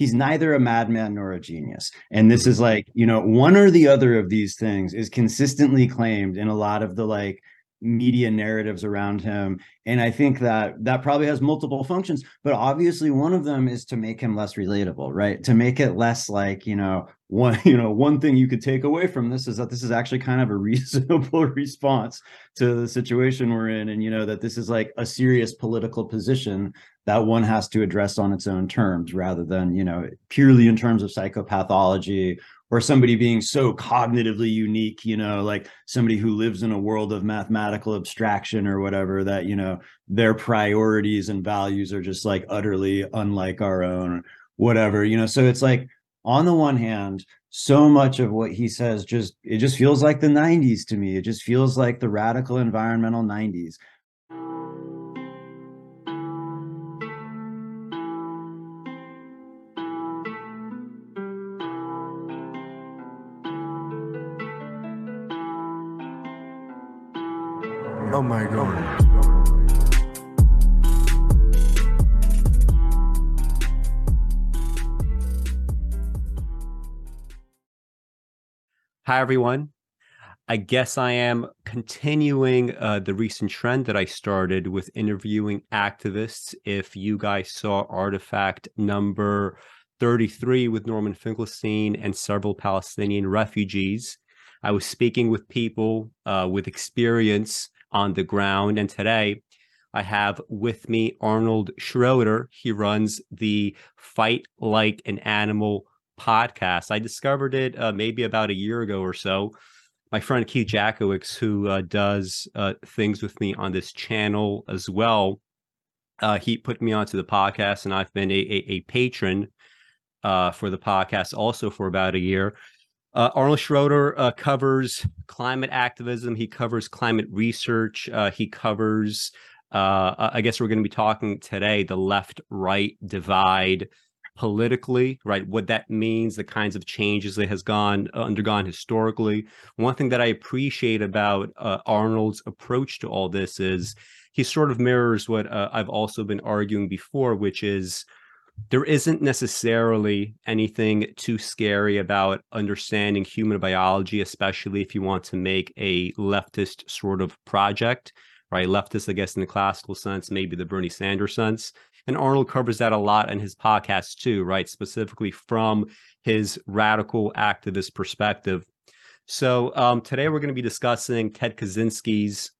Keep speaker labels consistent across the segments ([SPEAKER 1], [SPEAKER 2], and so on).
[SPEAKER 1] he's neither a madman nor a genius. And this is like, you know, one or the other of these things is consistently claimed in a lot of the like media narratives around him and i think that that probably has multiple functions but obviously one of them is to make him less relatable right? To make it less like you know one you know one thing you could take away from this is that this is actually kind of a reasonable response to the situation we're in and you know that this is like a serious political position that one has to address on its own terms rather than you know purely in terms of psychopathology or somebody being so cognitively unique you know like somebody who lives in a world of mathematical abstraction or whatever that you know their priorities and values are just like utterly unlike our own whatever you know? So it's like on the one hand so much of what he says just it just feels like the 90s to me. It just feels like the radical environmental 90s
[SPEAKER 2] Hi, everyone. I guess I am continuing uh, the recent trend that I started with interviewing activists. If you guys saw Artifact number 33 with Norman Finkelstein and several Palestinian refugees, I was speaking with people uh, with experience on the ground. And today I have with me Arnold Schroeder. He runs the Fight Like an Animal podcast. I discovered it uh, maybe about a year ago or so. My friend Keith Jackowicz, who uh, does uh, things with me on this channel as well, uh, he put me onto the podcast, and I've been a, a, a patron uh, for the podcast also for about a year. Uh, Arnold Schroeder covers climate activism. He covers climate research. He covers, I guess we're going to be talking today, the left right divide politically, right? What that means, the kinds of changes that has gone uh, undergone historically. One thing that I appreciate about uh, Arnold's approach to all this is he sort of mirrors what I've also been arguing before, which is there isn't necessarily anything too scary about understanding human biology, especially if you want to make a leftist sort of project, right? Leftist, I guess, in the classical sense, maybe the Bernie Sanders sense. And Arnold covers that a lot in his podcast too, right? Specifically from his radical activist perspective. So um, today we're going to be discussing Ted Kaczynski's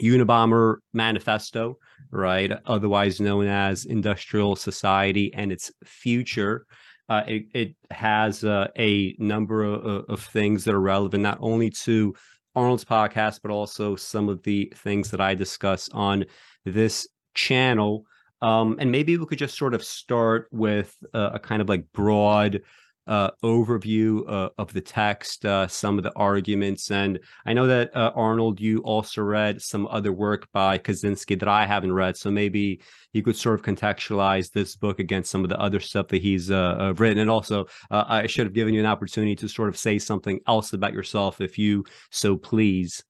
[SPEAKER 2] Unabomber Manifesto, right? Otherwise known as Industrial Society and its Future. Uh, it, it, has uh, a number of, of, things that are relevant not only to Arnold's podcast, but also some of the things that I discuss on this channel. Um, and maybe we could just sort of start with a, a kind of like broad uh, overview uh, of the text, uh, some of the arguments. And I know that, uh, Arnold, you also read some other work by Kaczynski that I haven't read. So maybe you could sort of contextualize this book against some of the other stuff that he's uh, uh, written. And also, I should have given you an opportunity to sort of say something else about yourself if you so please.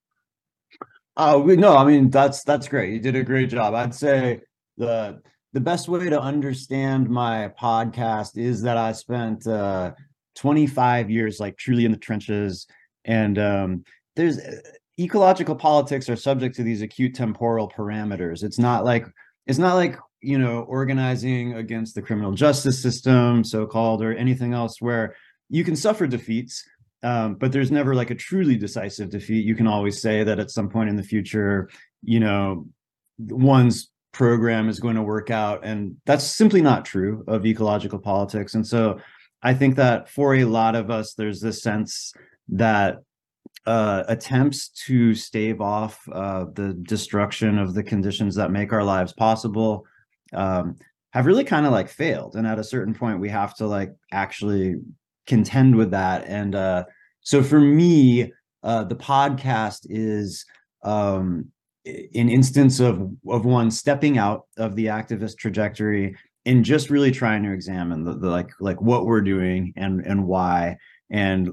[SPEAKER 1] Uh, no, I mean, that's that's great. You did a great job. I'd say the the best way to understand my podcast is that I spent uh, 25 years like truly in the trenches, and um, there's uh, ecological politics are subject to these acute temporal parameters. It's not like it's not like you know organizing against the criminal justice system, so called, or anything else where you can suffer defeats. Um, but there's never like a truly decisive defeat. You can always say that at some point in the future, you know, one's program is going to work out. And that's simply not true of ecological politics. And so I think that for a lot of us, there's this sense that uh, attempts to stave off uh, the destruction of the conditions that make our lives possible um, have really kind of like failed. And at a certain point, we have to like actually contend with that. And uh, so for me, uh, the podcast is um, an instance of of one stepping out of the activist trajectory and just really trying to examine the, the like like what we're doing and and why and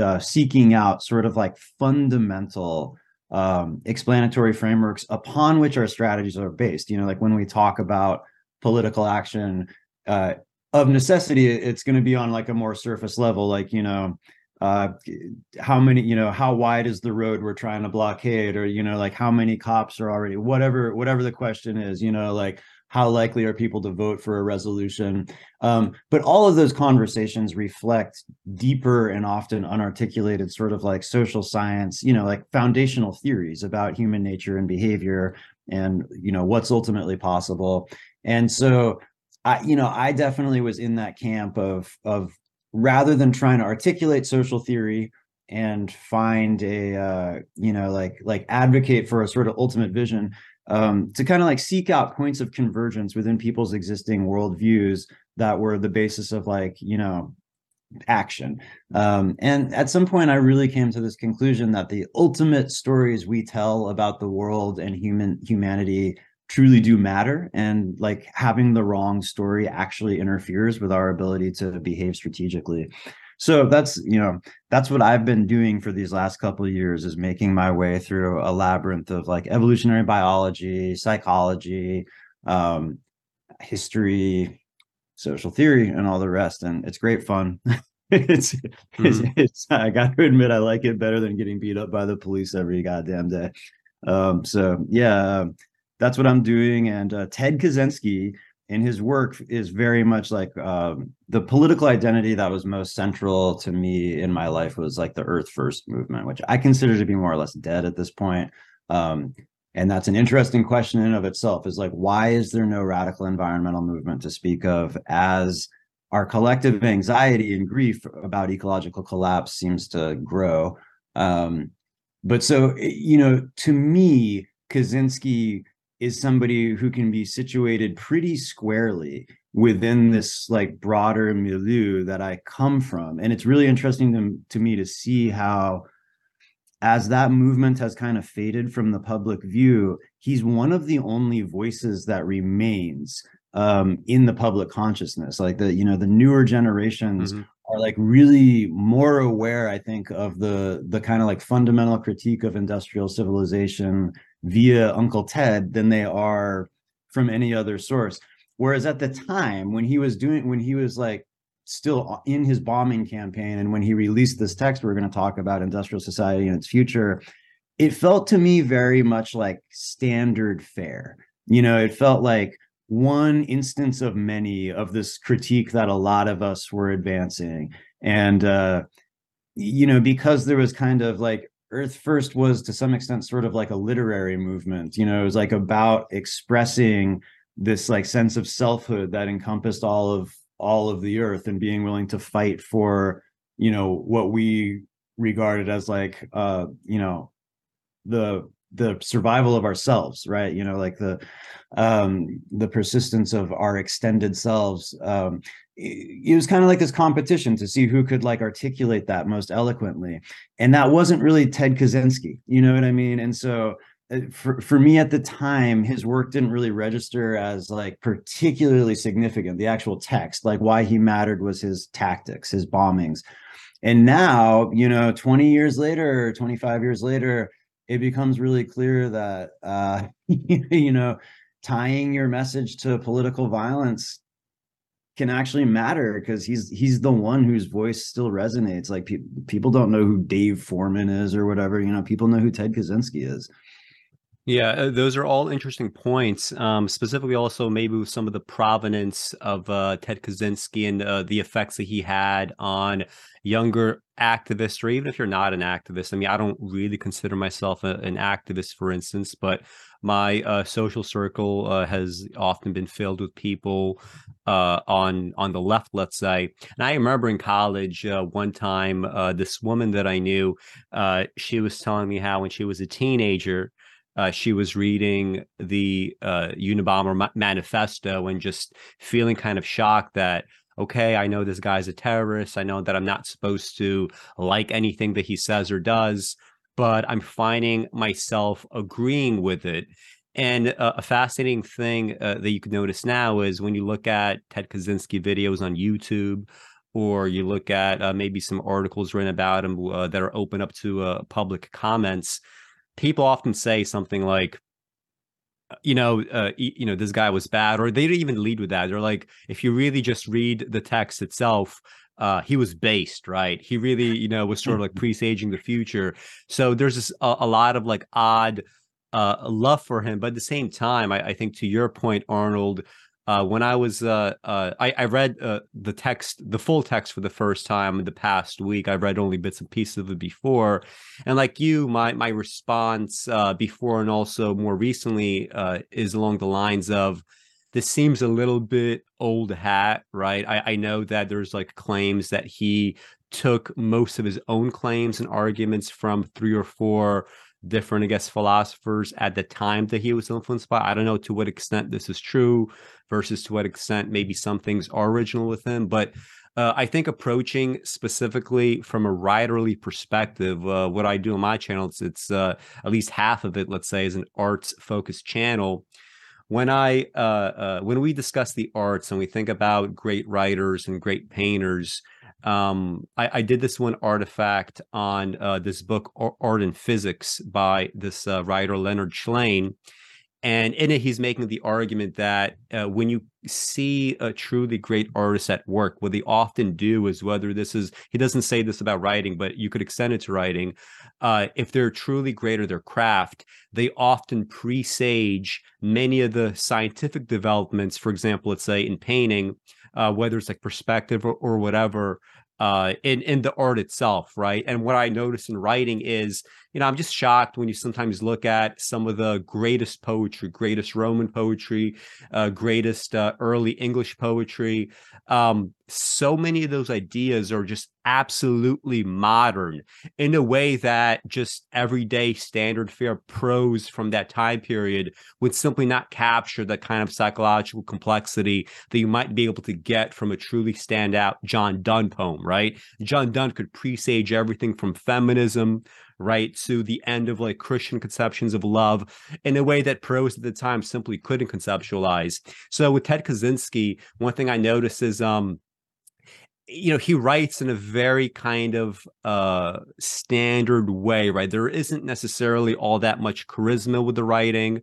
[SPEAKER 1] uh, seeking out sort of like fundamental um, explanatory frameworks upon which our strategies are based. You know like when we talk about political action uh, of necessity, it's going to be on like a more surface level, like you know, uh, how many, you know, how wide is the road we're trying to blockade, or you know, like how many cops are already, whatever, whatever the question is, you know, like how likely are people to vote for a resolution? Um, but all of those conversations reflect deeper and often unarticulated sort of like social science you know like foundational theories about human nature and behavior and you know what's ultimately possible. And so i you know i definitely was in that camp of of rather than trying to articulate social theory and find a uh, you know like like advocate for a sort of ultimate vision um, to kind of like seek out points of convergence within people's existing worldviews that were the basis of like you know action. Um, and at some point i really came to this conclusion that the ultimate stories we tell about the world and human humanity truly do matter and like having the wrong story actually interferes with our ability to behave strategically. So that's you know that's what i've been doing for these last couple of years is making my way through a labyrinth of like evolutionary biology psychology um, history social theory and all the rest and it's great fun. It's, mm-hmm. it's, it's i got to admit i like it better than getting beat up by the police every goddamn day. Um, so yeah that's what i'm doing and uh, ted kaczynski in his work is very much like um, the political identity that was most central to me in my life was like the Earth First movement, which I consider to be more or less dead at this point. Um, and that's an interesting question in of itself is like why is there no radical environmental movement to speak of as our collective anxiety and grief about ecological collapse seems to grow um, but so you know to me kaczynski is somebody who can be situated pretty squarely within this like broader milieu that I come from. And it's really interesting to, to me to see how as that movement has kind of faded from the public view, he's one of the only voices that remains um, in the public consciousness. Like the, you know, the newer generations mm-hmm. are like really more aware, I think, of the the kind of like fundamental critique of industrial civilization via Uncle Ted than they are from any other source. Whereas at the time when he was doing, when he was like still in his bombing campaign and when he released this text, we're going to talk about industrial society and its future, it felt to me very much like standard fare. You know, it felt like one instance of many of this critique that a lot of us were advancing. And, uh, you know, because there was kind of like Earth First was to some extent sort of like a literary movement. You know, it was like about expressing this like sense of selfhood that encompassed all of all of the earth and being willing to fight for, you know, what we regarded as like uh, you know, the the survival of ourselves, right? You know, like the um the persistence of our extended selves. Um it was kind of like this competition to see who could like articulate that most eloquently and that wasn't really ted kaczynski you know what i mean and so uh, for, for me at the time his work didn't really register as like particularly significant the actual text like why he mattered was his tactics his bombings and now you know 20 years later 25 years later it becomes really clear that uh you know tying your message to political violence can actually matter because he's he's the one whose voice still resonates. Like pe- people don't know who Dave Foreman is or whatever. You know, people know who Ted Kaczynski is.
[SPEAKER 2] Yeah, uh, those are all interesting points. Um, specifically, also maybe with some of the provenance of uh, Ted Kaczynski and uh, the effects that he had on younger activists, or even if you're not an activist. I mean, I don't really consider myself a, an activist, for instance, but my uh, social circle uh, has often been filled with people uh, on on the left, let's say. And I remember in college one time, this woman that I knew, she was telling me how when she was a teenager. Uh, she was reading the uh, Unabomber ma- manifesto and just feeling kind of shocked that okay, I know this guy's a terrorist. I know that I'm not supposed to like anything that he says or does, but I'm finding myself agreeing with it. And uh, a fascinating thing uh, that you can notice now is when you look at Ted Kaczynski videos on YouTube, or you look at uh, maybe some articles written about him uh, that are open up to uh, public comments, people often say something like, you know, uh, you know, this guy was bad, or they didn't even lead with that. They're like, if you really just read the text itself, uh, he was based, right? He really, you know, was sort of like presaging the future. So there's this, a, a lot of like odd uh, love for him, but at the same time, I, I think to your point, Arnold, uh, when I was uh, uh, I, I, read uh, the text, the full text for the first time in the past week. I read only bits and pieces of it before, and like you, my my response uh, before and also more recently uh, is along the lines of this seems a little bit old hat, right? I, I know that there's like claims that he took most of his own claims and arguments from three or four different, I guess, philosophers at the time that he was influenced by. I don't know to what extent this is true versus to what extent maybe some things are original with him. But uh, I think approaching specifically from a writerly perspective, uh, what I do on my channel, it's, it's uh, at least half of it, let's say, is an arts focused channel. When I uh, uh, when we discuss the arts and we think about great writers and great painters, um, I, I, did this one artifact on uh, this book art and physics by this uh, writer leonard shlain and in it he's making the argument that uh, when you see a truly great artist at work what they often do is whether this is he doesn't say this about writing but you could extend it to writing uh, if they're truly great at their craft they often presage many of the scientific developments for example let's say in painting uh, whether it's like perspective or, or whatever uh, in in the art itself, right? And what I notice in writing is, you know, I'm just shocked when you sometimes look at some of the greatest poetry, greatest Roman poetry, uh, greatest uh, early English poetry. Um, so many of those ideas are just absolutely modern in a way that just everyday standard fare prose from that time period would simply not capture the kind of psychological complexity that you might be able to get from a truly standout John Donne poem, right? John Donne could presage everything from feminism right to the end of like christian conceptions of love in a way that prose at the time simply couldn't conceptualize. So with ted kaczynski one thing i noticed is um you know he writes in a very kind of uh standard way right? There isn't necessarily all that much charisma with the writing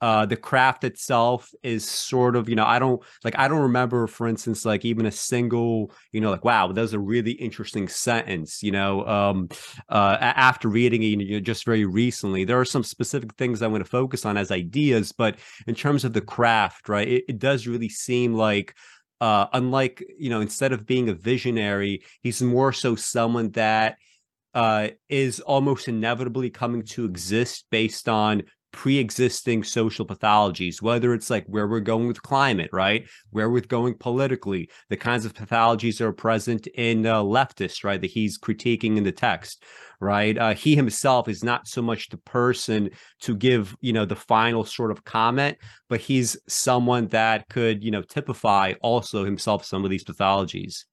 [SPEAKER 2] uh the craft itself is sort of you know i don't like i don't remember for instance like even a single you know like wow that was a really interesting sentence you know um uh after reading it you know, just very recently. There are some specific things i'm going to focus on as ideas but in terms of the craft right it, it does really seem like uh, unlike you know instead of being a visionary he's more so someone that uh, is almost inevitably coming to exist based on pre-existing social pathologies whether it's like where we're going with climate right? Where we're going politically the kinds of pathologies that are present in uh, leftists right that he's critiquing in the text right? Uh, he himself is not so much the person to give you know the final sort of comment but he's someone that could you know typify also himself some of these pathologies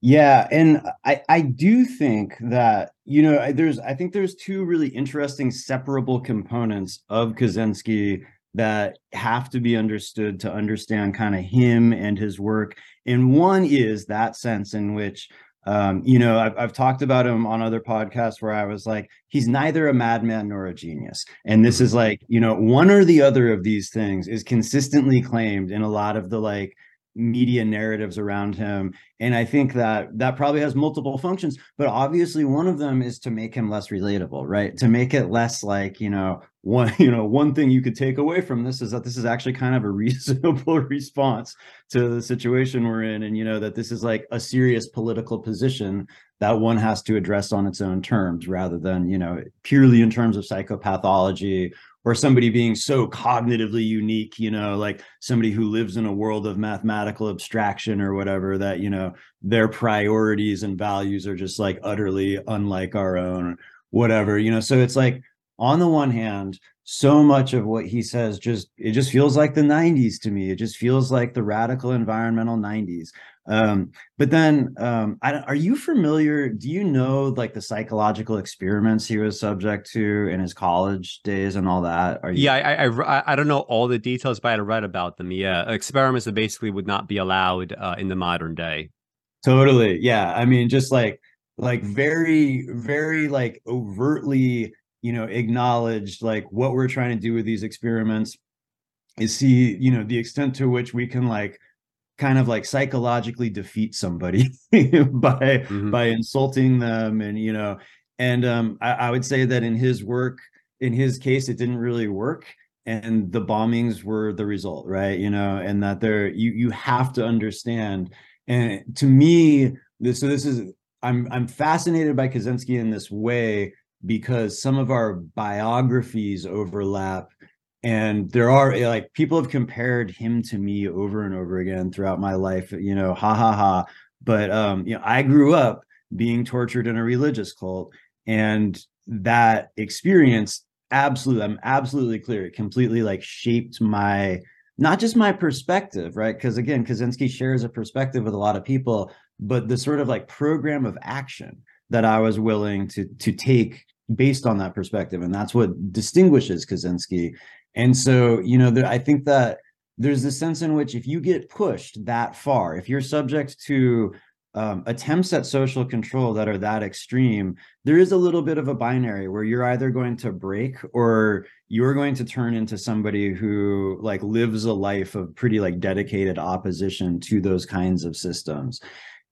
[SPEAKER 1] yeah, and I I do think that you know there's I think there's two really interesting separable components of Kaczynski that have to be understood to understand kind of him and his work. And one is that sense in which um, you know, I've, I've talked about him on other podcasts where I was like, he's neither a madman nor a genius. And this is mm-hmm. like, you know, one or the other of these things is consistently claimed in a lot of the like media narratives around him. And i think that that probably has multiple functions but obviously one of them is to make him less relatable right? To make it less like you know one you know one thing you could take away from this is that this is actually kind of a reasonable response to the situation we're in and you know that this is like a serious political position that one has to address on its own terms rather than you know purely in terms of psychopathology or somebody being so cognitively unique, you know, like somebody who lives in a world of mathematical abstraction or whatever, that, you know, their priorities and values are just like utterly unlike our own, whatever, you know. So it's like, on the one hand, so much of what he says just it just feels like the 90s to me. It just feels like the radical environmental 90s. Um, but then, um, I, are you familiar? Do you know like the psychological experiments he was subject to in his college days and all that? Are you?
[SPEAKER 2] Yeah, I, I, I don't know all the details, but I read about them. Yeah, experiments that basically would not be allowed uh, in the modern day.
[SPEAKER 1] Totally. Yeah, I mean, just like like very very like overtly you know acknowledged like what we're trying to do with these experiments is see you know the extent to which we can like kind of like psychologically defeat somebody by mm-hmm. by insulting them and you know and um I, I would say that in his work in his case it didn't really work and the bombings were the result right you know and that there you you have to understand and to me this so this is i'm i'm fascinated by kaczynski in this way because some of our biographies overlap and there are eh, like people have compared him to me over and over again throughout my life you know ha ha ha. But um you know i grew up being tortured in a religious cult and that experience absolutely i'm absolutely clear it completely like shaped my not just my perspective right? Because again kaczynski shares a perspective with a lot of people but the sort of like program of action that i was willing to to take based on that perspective and that's what distinguishes kaczynski and so you know i think that there's this sense in which if you get pushed that far if you're subject to um, attempts at social control that are that extreme, there is a little bit of a binary where you're either going to break or you're going to turn into somebody who like lives a life of pretty like dedicated opposition to those kinds of systems.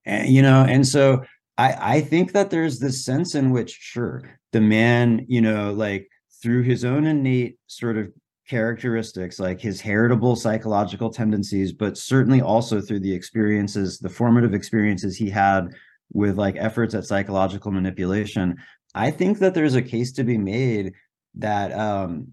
[SPEAKER 1] And you know, and so I I think that there's this sense in which sure, the man, you know, like through his own innate sort of characteristics like his heritable psychological tendencies but certainly also through the experiences the formative experiences he had with like efforts at psychological manipulation i think that there's a case to be made that um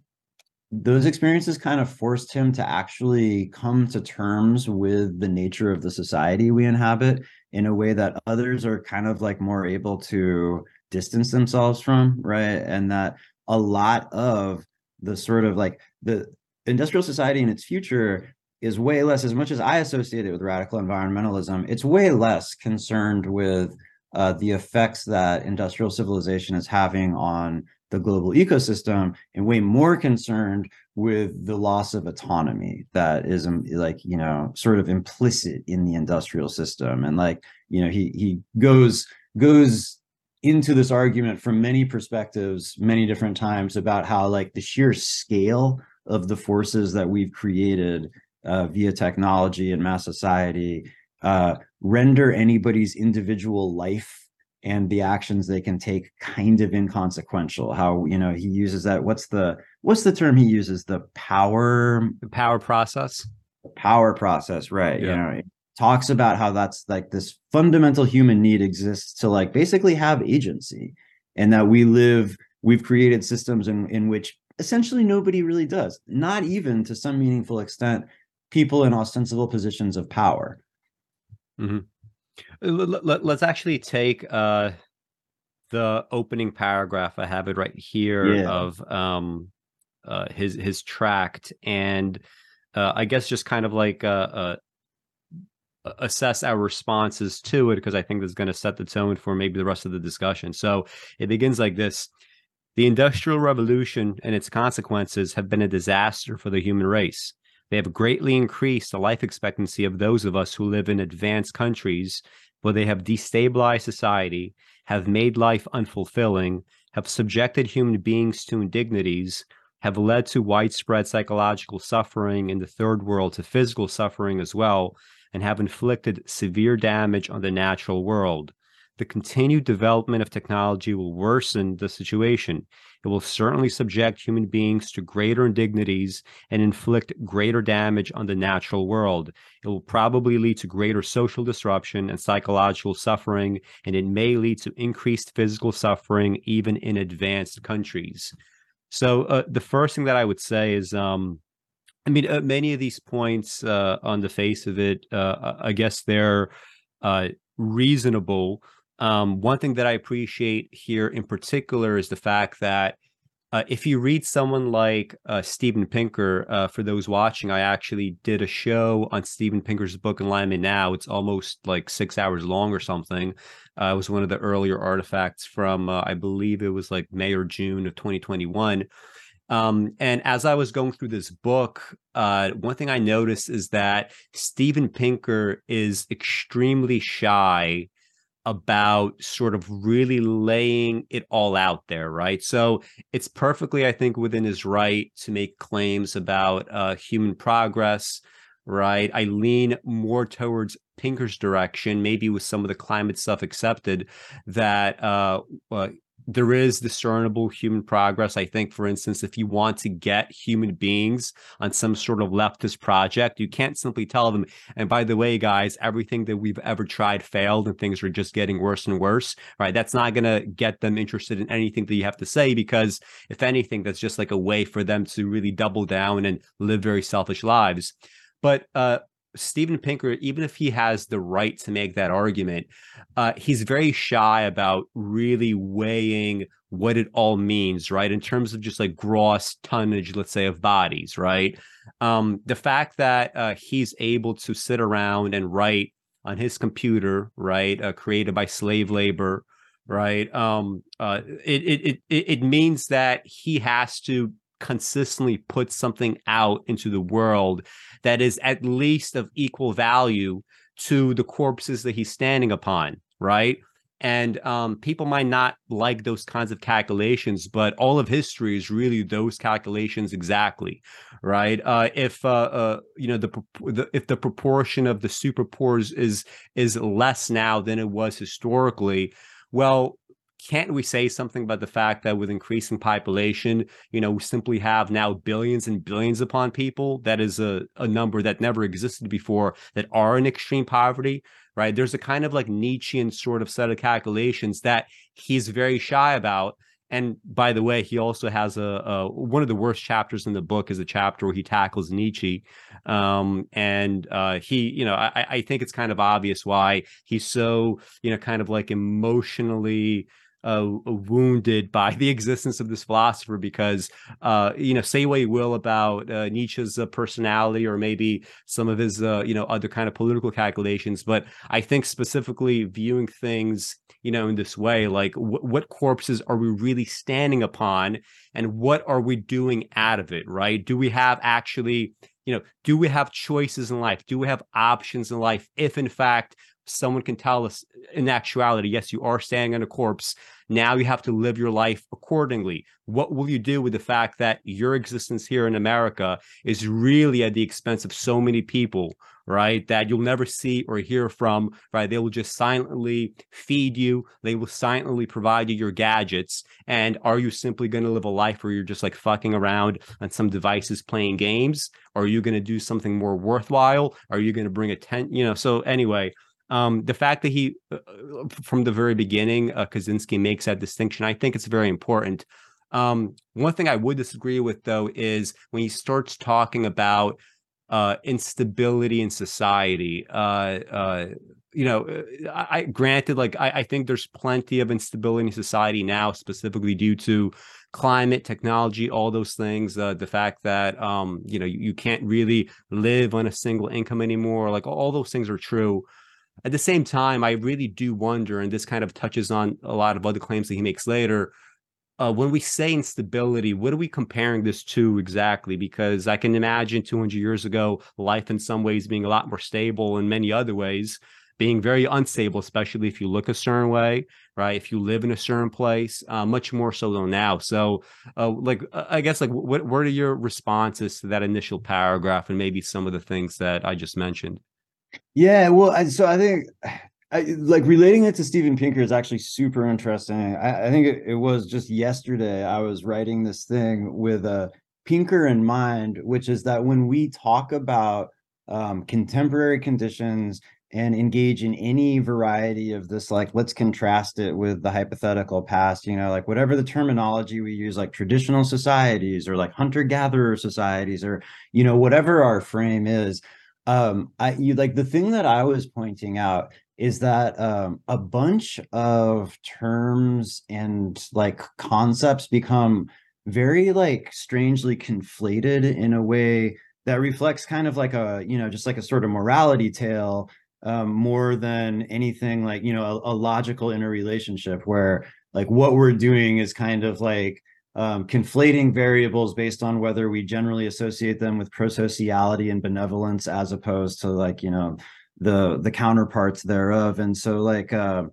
[SPEAKER 1] those experiences kind of forced him to actually come to terms with the nature of the society we inhabit in a way that others are kind of like more able to distance themselves from right? And that a lot of the sort of like the industrial society in its future is way less as much as i associate it with radical environmentalism it's way less concerned with uh, the effects that industrial civilization is having on the global ecosystem and way more concerned with the loss of autonomy that is um, like you know sort of implicit in the industrial system. And like you know he he goes goes into this argument from many perspectives many different times about how like the sheer scale of the forces that we've created uh, via technology and mass society uh, render anybody's individual life and the actions they can take kind of inconsequential. How you know he uses that what's the what's the term he uses? The power
[SPEAKER 2] the power process?
[SPEAKER 1] The power process right yeah. you know talks about how that's like this fundamental human need exists to like basically have agency and that we live we've created systems in in which essentially nobody really does not even to some meaningful extent people in ostensible positions of power
[SPEAKER 2] mm-hmm. let, us actually take uh the opening paragraph i have it right here yeah. of um uh his his tract and uh, I guess just kind of like uh, uh, assess our responses to it because I think this is going to set the tone for maybe the rest of the discussion. So it begins like this The Industrial Revolution and its consequences have been a disaster for the human race. They have greatly increased the life expectancy of those of us who live in advanced countries, but they have destabilized society, have made life unfulfilling, have subjected human beings to indignities, have led to widespread psychological suffering in the third world, to physical suffering as well, and have inflicted severe damage on the natural world. The continued development of technology will worsen the situation. It will certainly subject human beings to greater indignities and inflict greater damage on the natural world. It will probably lead to greater social disruption and psychological suffering, and it may lead to increased physical suffering even in advanced countries. So, uh, the first thing that I would say is um, I mean, uh, many of these points uh, on the face of it, uh, I guess they're uh, reasonable. Um, one thing that I appreciate here in particular is the fact that uh, if you read someone like uh, Steven Pinker, for those watching, I actually did a show on Steven Pinker's book Enlightenment Now. It's almost like six hours long or something. it was one of the earlier artifacts from, I believe it was like May or June of 2021 um, and as I was going through this book, uh, one thing I noticed is that Steven Pinker is extremely shy about sort of really laying it all out there, right? So it's perfectly, I think, within his right to make claims about uh, human progress, right? I lean more towards Pinker's direction, maybe with some of the climate stuff accepted, that uh, uh, there is discernible human progress. I think, for instance, if you want to get human beings on some sort of leftist project, you can't simply tell them, and by the way, guys, everything that we've ever tried failed and things are just getting worse and worse, right? That's not going to get them interested in anything that you have to say because, if anything, that's just like a way for them to really double down and live very selfish lives. But uh, Steven Pinker, even if he has the right to make that argument, uh, he's very shy about really weighing what it all means, right? In terms of just like gross tonnage, let's say, of bodies, right? Um, the fact that uh, he's able to sit around and write on his computer, right, uh, created by slave labor, right? Um, uh, it, it it it means that he has to consistently put something out into the world that is at least of equal value to the corpses that he's standing upon, right? And um, people might not like those kinds of calculations, but all of history is really those calculations exactly, right? Uh, if uh, uh, you know the, the, if the proportion of the super poor is is less now than it was historically, well, can't we say something about the fact that with increasing population, you know, we simply have now billions and billions upon people? That is a, a number that never existed before that are in extreme poverty, right? There's a kind of like Nietzschean sort of set of calculations that he's very shy about. And by the way, he also has a, a, one of the worst chapters in the book is a chapter where he tackles Nietzsche, um, and uh, he, you know, I, I think it's kind of obvious why he's so, you know, kind of like emotionally uh, wounded by the existence of this philosopher because, uh, you know, say what you will about uh, Nietzsche's uh, personality or maybe some of his, uh, you know, other kind of political calculations. But I think specifically viewing things, you know, in this way, like w- what corpses are we really standing upon and what are we doing out of it, right? Do we have actually, you know, do we have choices in life? Do we have options in life if, in fact, someone can tell us in actuality, yes, you are standing on a corpse. Now you have to live your life accordingly. What will you do with the fact that your existence here in America is really at the expense of so many people, right? That you'll never see or hear from, right? They will just silently feed you, they will silently provide you your gadgets. And are you simply going to live a life where you're just like fucking around on some devices playing games? Are you going to do something more worthwhile? Are you going to bring a tent? You know, so anyway, um, the fact that he, uh, from the very beginning, uh, Kaczynski makes that distinction, I think it's very important. Um, one thing I would disagree with, though, is when he starts talking about uh, instability in society. Uh, uh, you know, I, I granted, like I, I, think there's plenty of instability in society now, specifically due to climate, technology, all those things. Uh, the fact that um, you know you, you, can't really live on a single income anymore, like all those things are true. At the same time, I really do wonder, and this kind of touches on a lot of other claims that he makes later. Uh, when we say instability, what are we comparing this to exactly? Because I can imagine 200 years ago, life in some ways being a lot more stable, in many other ways being very unstable, especially if you look a certain way, right? If you live in a certain place, uh, much more so than now. So, uh, like, uh, I guess, like, what what are your responses to that initial paragraph, and maybe some of the things that I just mentioned?
[SPEAKER 1] Yeah, well, I, so I think I, like relating it to Steven Pinker is actually super interesting. I, I think it, it, was just yesterday I was writing this thing with a Pinker in mind, which is that when we talk about um, contemporary conditions and engage in any variety of this, like let's contrast it with the hypothetical past, you know, like whatever the terminology we use, like traditional societies or like hunter gatherer societies or, you know, whatever our frame is um i you like the thing that i was pointing out is that um a bunch of terms and like concepts become very like strangely conflated in a way that reflects kind of like a you know just like a sort of morality tale um more than anything like you know a, a logical interrelationship where like what we're doing is kind of like um, conflating variables based on whether we generally associate them with prosociality and benevolence as opposed to like you know the the counterparts thereof. And so like uh,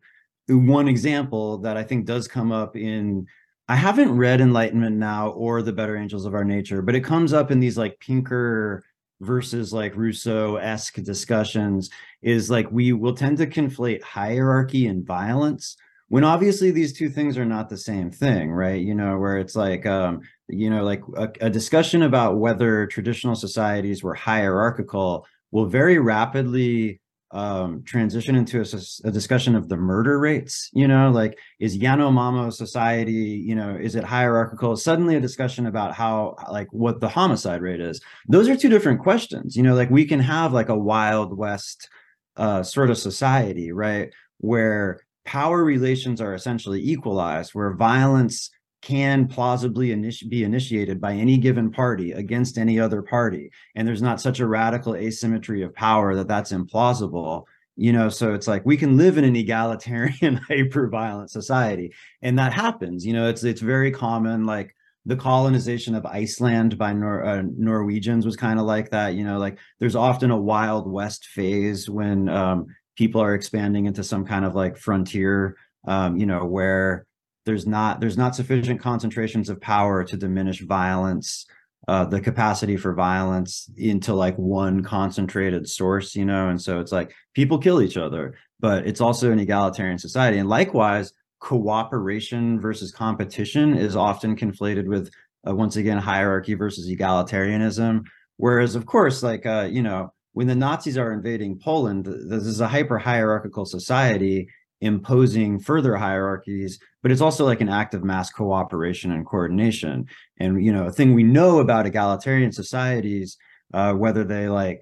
[SPEAKER 1] one example that I think does come up in I haven't read Enlightenment Now or The Better Angels of Our Nature, but it comes up in these like Pinker versus like Rousseau-esque discussions is like we will tend to conflate hierarchy and violence when obviously these two things are not the same thing, right? You know, where it's like um, you know, like a, a discussion about whether traditional societies were hierarchical will very rapidly um, transition into a, a, discussion of the murder rates. You know, like is Yanomamo society, you know, is it hierarchical? Suddenly a discussion about how, like, what the homicide rate is. Those are two different questions. You know, like we can have like a Wild West uh, sort of society, right, where power relations are essentially equalized, where violence can plausibly initi- be initiated by any given party against any other party and there's not such a radical asymmetry of power that that's implausible you know? So it's like we can live in an egalitarian hyper violent society and that happens you know? It's it's very common like the colonization of Iceland by Nor- uh, Norwegians was kind of like that you know? Like there's often a wild west phase when um, people are expanding into some kind of like frontier um, you know where there's not there's not sufficient concentrations of power to diminish violence uh, the capacity for violence into like one concentrated source you know? And so it's like people kill each other but it's also an egalitarian society. And likewise cooperation versus competition is often conflated with uh, once again hierarchy versus egalitarianism. Whereas of course like uh, you know when the nazis are invading poland this is a hyper hierarchical society imposing further hierarchies but it's also like an act of mass cooperation and coordination. And you know a thing we know about egalitarian societies uh, whether they like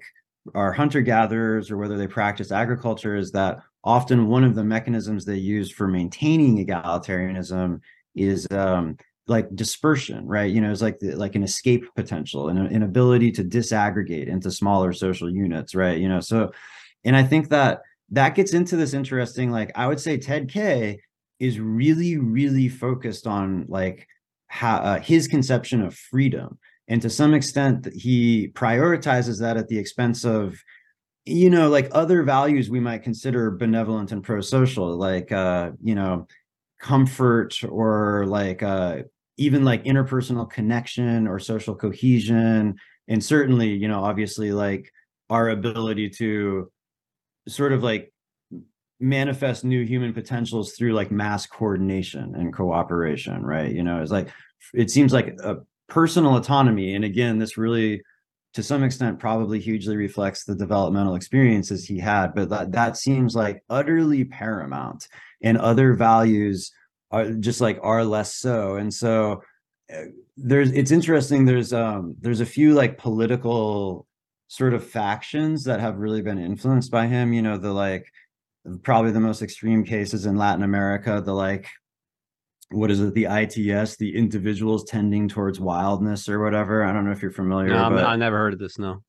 [SPEAKER 1] are hunter gatherers or whether they practice agriculture is that often one of the mechanisms they use for maintaining egalitarianism is um, like dispersion right? You know it's like the, like an escape potential and an ability to disaggregate into smaller social units right? You know so and i think that that gets into this interesting like i would say ted k is really really focused on like how uh, his conception of freedom. And to some extent he prioritizes that at the expense of you know like other values we might consider benevolent and pro-social like uh you know comfort or like uh even like interpersonal connection or social cohesion. And certainly you know obviously like our ability to sort of like manifest new human potentials through like mass coordination and cooperation right? You know it's like it seems like a personal autonomy. And again this really to some extent probably hugely reflects the developmental experiences he had but that, that seems like utterly paramount and other values are just like are less so and so uh, there's it's interesting there's um there's a few like political sort of factions that have really been influenced by him. You know, the like probably the most extreme cases in Latin America, the like what is it, the ITS, the individuals tending towards wildness or whatever. I don't know if you're familiar.
[SPEAKER 2] No, but... I never heard of this. No.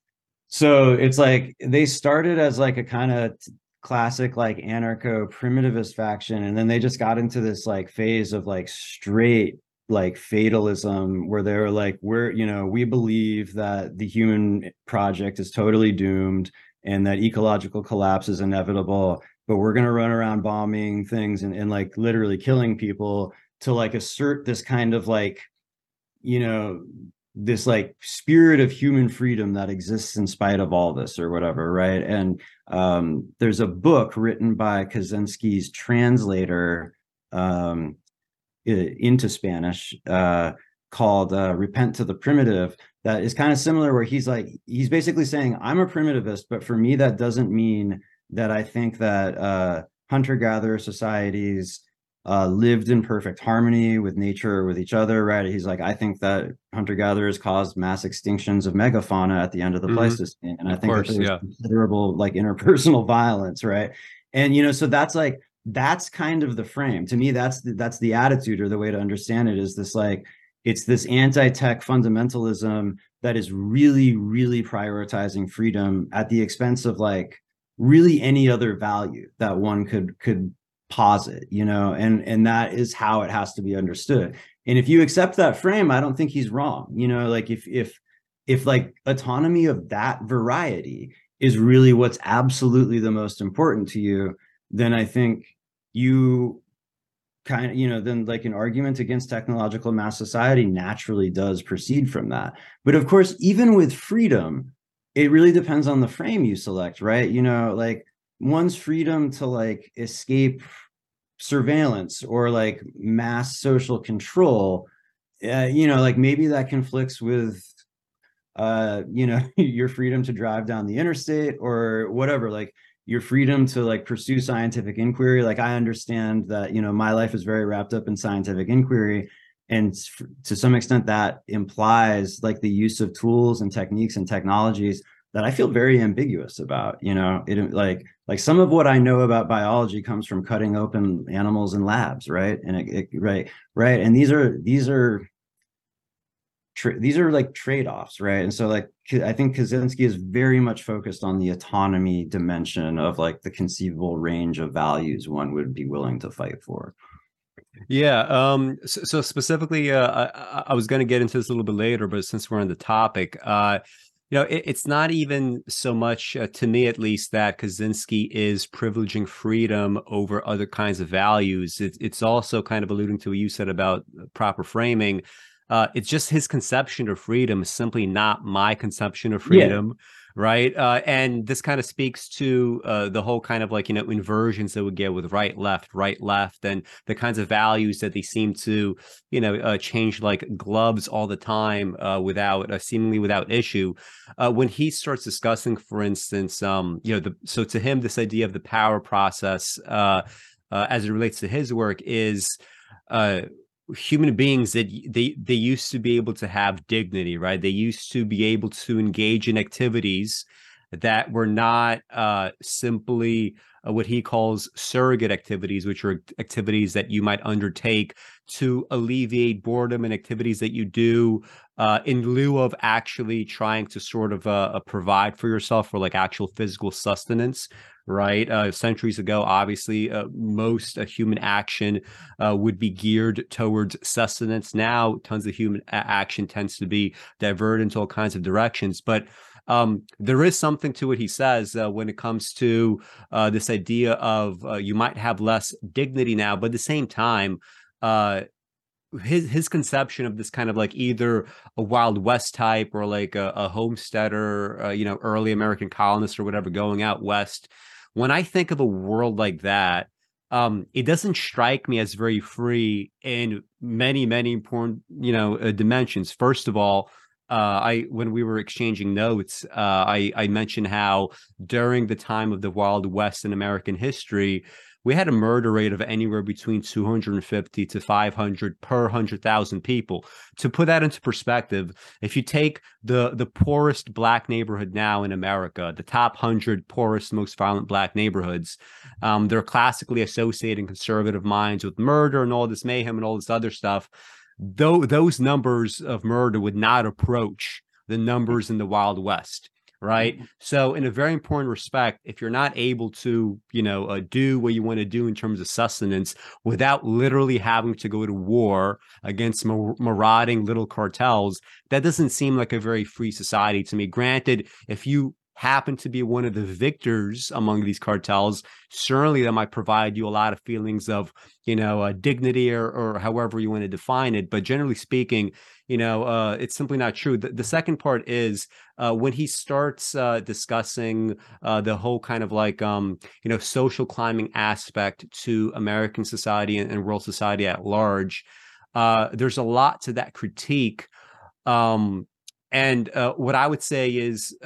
[SPEAKER 1] So it's like they started as like a kind of classic like anarcho primitivist faction and then they just got into this like phase of like straight like fatalism where they're like we're you know we believe that the human project is totally doomed and that ecological collapse is inevitable but we're going to run around bombing things and, and like literally killing people to like assert this kind of like you know this like spirit of human freedom that exists in spite of all this or whatever right and um there's a book written by kaczynski's translator um into Spanish uh, called uh, "Repent to the Primitive." That is kind of similar, where he's like he's basically saying, "I'm a primitivist, but for me that doesn't mean that I think that uh, hunter-gatherer societies." Uh, lived in perfect harmony with nature, with each other, right? He's like, I think that hunter gatherers caused mass extinctions of megafauna at the end of the mm-hmm. Pleistocene, and of I think course, that there's yeah. considerable like interpersonal violence, right? And you know, so that's like that's kind of the frame to me that's the, that's the attitude or the way to understand it is this like it's this anti-tech fundamentalism that is really really prioritizing freedom at the expense of like really any other value that one could could posit you know and and that is how it has to be understood. And if you accept that frame i don't think he's wrong you know like if if if like autonomy of that variety is really what's absolutely the most important to you then i think you kind of you know then like an argument against technological mass society naturally does proceed from that. But of course even with freedom it really depends on the frame you select right? You know like one's freedom to like escape surveillance or like mass social control uh, you know like maybe that conflicts with uh you know your freedom to drive down the interstate or whatever like your freedom to like pursue scientific inquiry. Like i understand that you know my life is very wrapped up in scientific inquiry and to some extent that implies like the use of tools and techniques and technologies that i feel very ambiguous about you know? It like like some of what i know about biology comes from cutting open animals in labs right? And it, it right right? And these are these are tra- these are like trade-offs right? And so like i think kaczynski is very much focused on the autonomy dimension of like the conceivable range of values one would be willing to fight for.
[SPEAKER 2] Yeah um so, so specifically uh i, I was going to get into this a little bit later but since we're on the topic uh you know, it, it's not even so much uh, to me, at least, that Kaczynski is privileging freedom over other kinds of values. It, it's also kind of alluding to what you said about proper framing. Uh, it's just his conception of freedom is simply not my conception of freedom. Yeah. Right. Uh, and this kind of speaks to uh, the whole kind of like, you know, inversions that we get with right, left, right, left, and the kinds of values that they seem to, you know, uh, change like gloves all the time uh, without uh, seemingly without issue. when he starts discussing, for instance, um, you know, the so to him, this idea of the power process as it relates to his work is uh, human beings that they they used to be able to have dignity right? They used to be able to engage in activities that were not uh, simply uh, what he calls surrogate activities which are activities that you might undertake to alleviate boredom and activities that you do uh, in lieu of actually trying to sort of uh, uh, provide for yourself for like actual physical sustenance right? Uh, centuries ago, obviously, uh, most uh, human action uh, would be geared towards sustenance. Now, tons of human action tends to be diverted into all kinds of directions. But um, there is something to what he says uh, when it comes to uh, this idea of you might have less dignity now, but at the same time, his his conception of this kind of like either a wild west type or like a, a homesteader uh, you know early american colonist or whatever going out west when I think of a world like that, um, it doesn't strike me as very free in many, many important, you know, uh, dimensions. First of all, uh, I when we were exchanging notes, uh, I I mentioned how during the time of the Wild West in American history, we had a murder rate of anywhere between 250 to 500 per 100,000 people. To put that into perspective, if you take the the poorest black neighborhood now in America, the top 100 poorest, most violent black neighborhoods, um, they're classically associating conservative minds with murder and all this mayhem and all this other stuff. Though those numbers of murder would not approach the numbers in the Wild West right mm-hmm. so in a very important respect if you're not able to you know uh, do what you want to do in terms of sustenance without literally having to go to war against mar- marauding little cartels that doesn't seem like a very free society to me granted if you happen to be one of the victors among these cartels, certainly that might provide you a lot of feelings of, you know, uh, dignity or, or however you want to define it. But generally speaking, you know, uh, it's simply not true. The, the second part is uh, when he starts uh, discussing uh, the whole kind of like, um, you know, social climbing aspect to American society and, and world society at large. Uh, there's a lot to that critique. Um, and uh, what I would say is,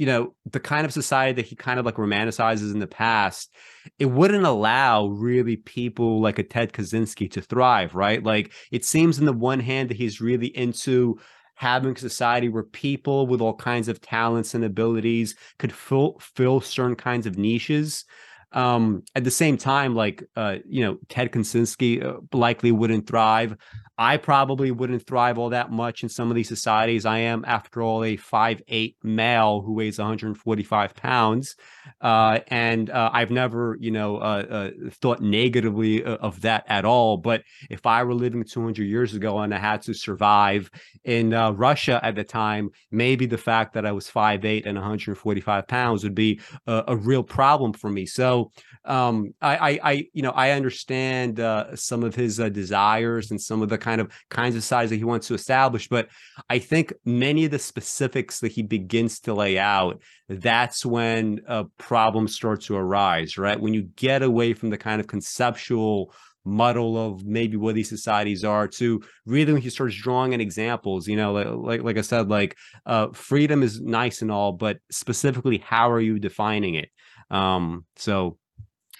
[SPEAKER 2] you know, the kind of society that he kind of like romanticizes in the past, it wouldn't allow really people like a Ted Kaczynski to thrive, right? Like it seems in the one hand that he's really into having a society where people with all kinds of talents and abilities could fill fill certain kinds of niches. Um, at the same time, like uh, you know, Ted Kaczynski uh, likely wouldn't thrive I probably wouldn't thrive all that much in some of these societies. I am, after all, a five eight male who weighs 145 pounds, uh, and uh, I've never, you know, uh, uh thought negatively uh, of that at all. But if I were living 200 years ago and I had to survive in uh, Russia at the time, maybe the fact that I was five eight and 145 pounds would be a, a real problem for me. So um, I, I, I, you know, I understand some of his desires and some of the kind of kinds of size that he wants to establish. But I think many of the specifics that he begins to lay out, that's when a problem starts to arise, right? When you get away from the kind of conceptual muddle of maybe what these societies are to really when he starts drawing in examples you know like like, like i said like uh freedom is nice and all but specifically how are you defining it um so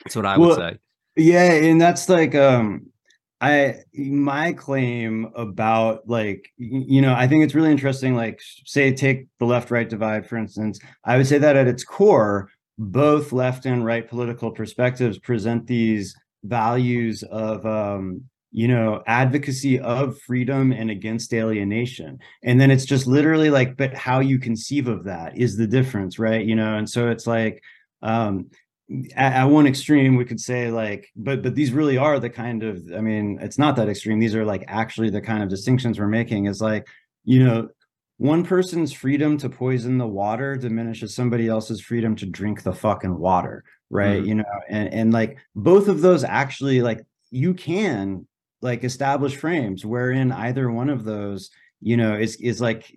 [SPEAKER 2] that's what i well, would say
[SPEAKER 1] yeah and that's like um I my claim about like you know I think it's really interesting like say take the left right divide for instance. I would say that at its core both left and right political perspectives present these values of um you know advocacy of freedom and against alienation. And then it's just literally like but how you conceive of that is the difference right? You know and so it's like um at, at, one extreme we could say like but but these really are the kind of i mean it's not that extreme. These are like actually the kind of distinctions we're making. Is like you know one person's freedom to poison the water diminishes somebody else's freedom to drink the fucking water right? Mm-hmm. you know and and like both of those actually like you can like establish frames wherein either one of those you know is is like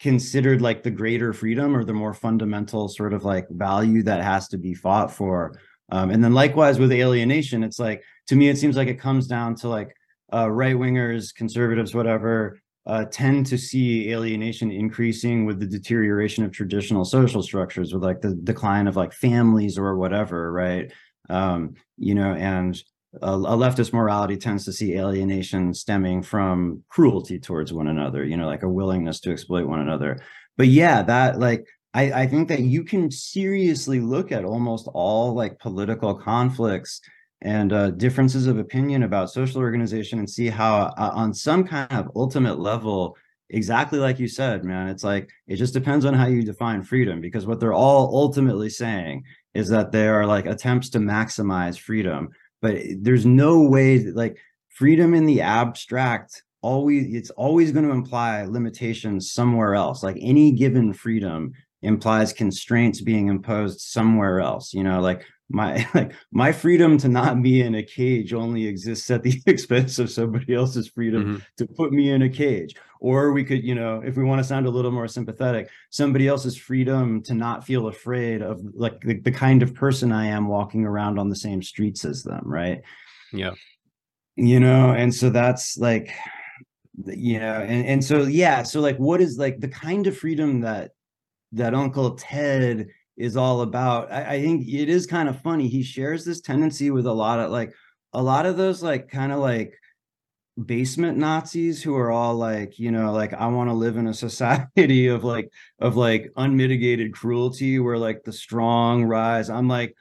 [SPEAKER 1] considered like the greater freedom or the more fundamental sort of like value that has to be fought for. Um, and then likewise with alienation it's like to me it seems like it comes down to like uh, right wingers conservatives whatever uh, tend to see alienation increasing with the deterioration of traditional social structures with like the decline of like families or whatever right? Um, you know and a, a, leftist morality tends to see alienation stemming from cruelty towards one another you know like a willingness to exploit one another. But yeah that like I, I think that you can seriously look at almost all like political conflicts and uh, differences of opinion about social organization and see how uh, on some kind of ultimate level exactly like you said man it's like it just depends on how you define freedom because what they're all ultimately saying is that they are like attempts to maximize freedom but there's no way that, like freedom in the abstract always it's always going to imply limitations somewhere else. Like any given freedom implies constraints being imposed somewhere else you know like my like my freedom to not be in a cage only exists at the expense of somebody else's freedom mm-hmm. to put me in a cage. Or we could you know if we want to sound a little more sympathetic somebody else's freedom to not feel afraid of like the, the kind of person i am walking around on the same streets as them right?
[SPEAKER 2] Yeah.
[SPEAKER 1] You know and so that's like you know and, and so yeah so like what is like the kind of freedom that that uncle ted is all about. I, I think it is kind of funny. He shares this tendency with a lot of like a lot of those like kind of like basement Nazis who are all like, you know, like I want to live in a society of like of like unmitigated cruelty where like the strong rise. I'm like,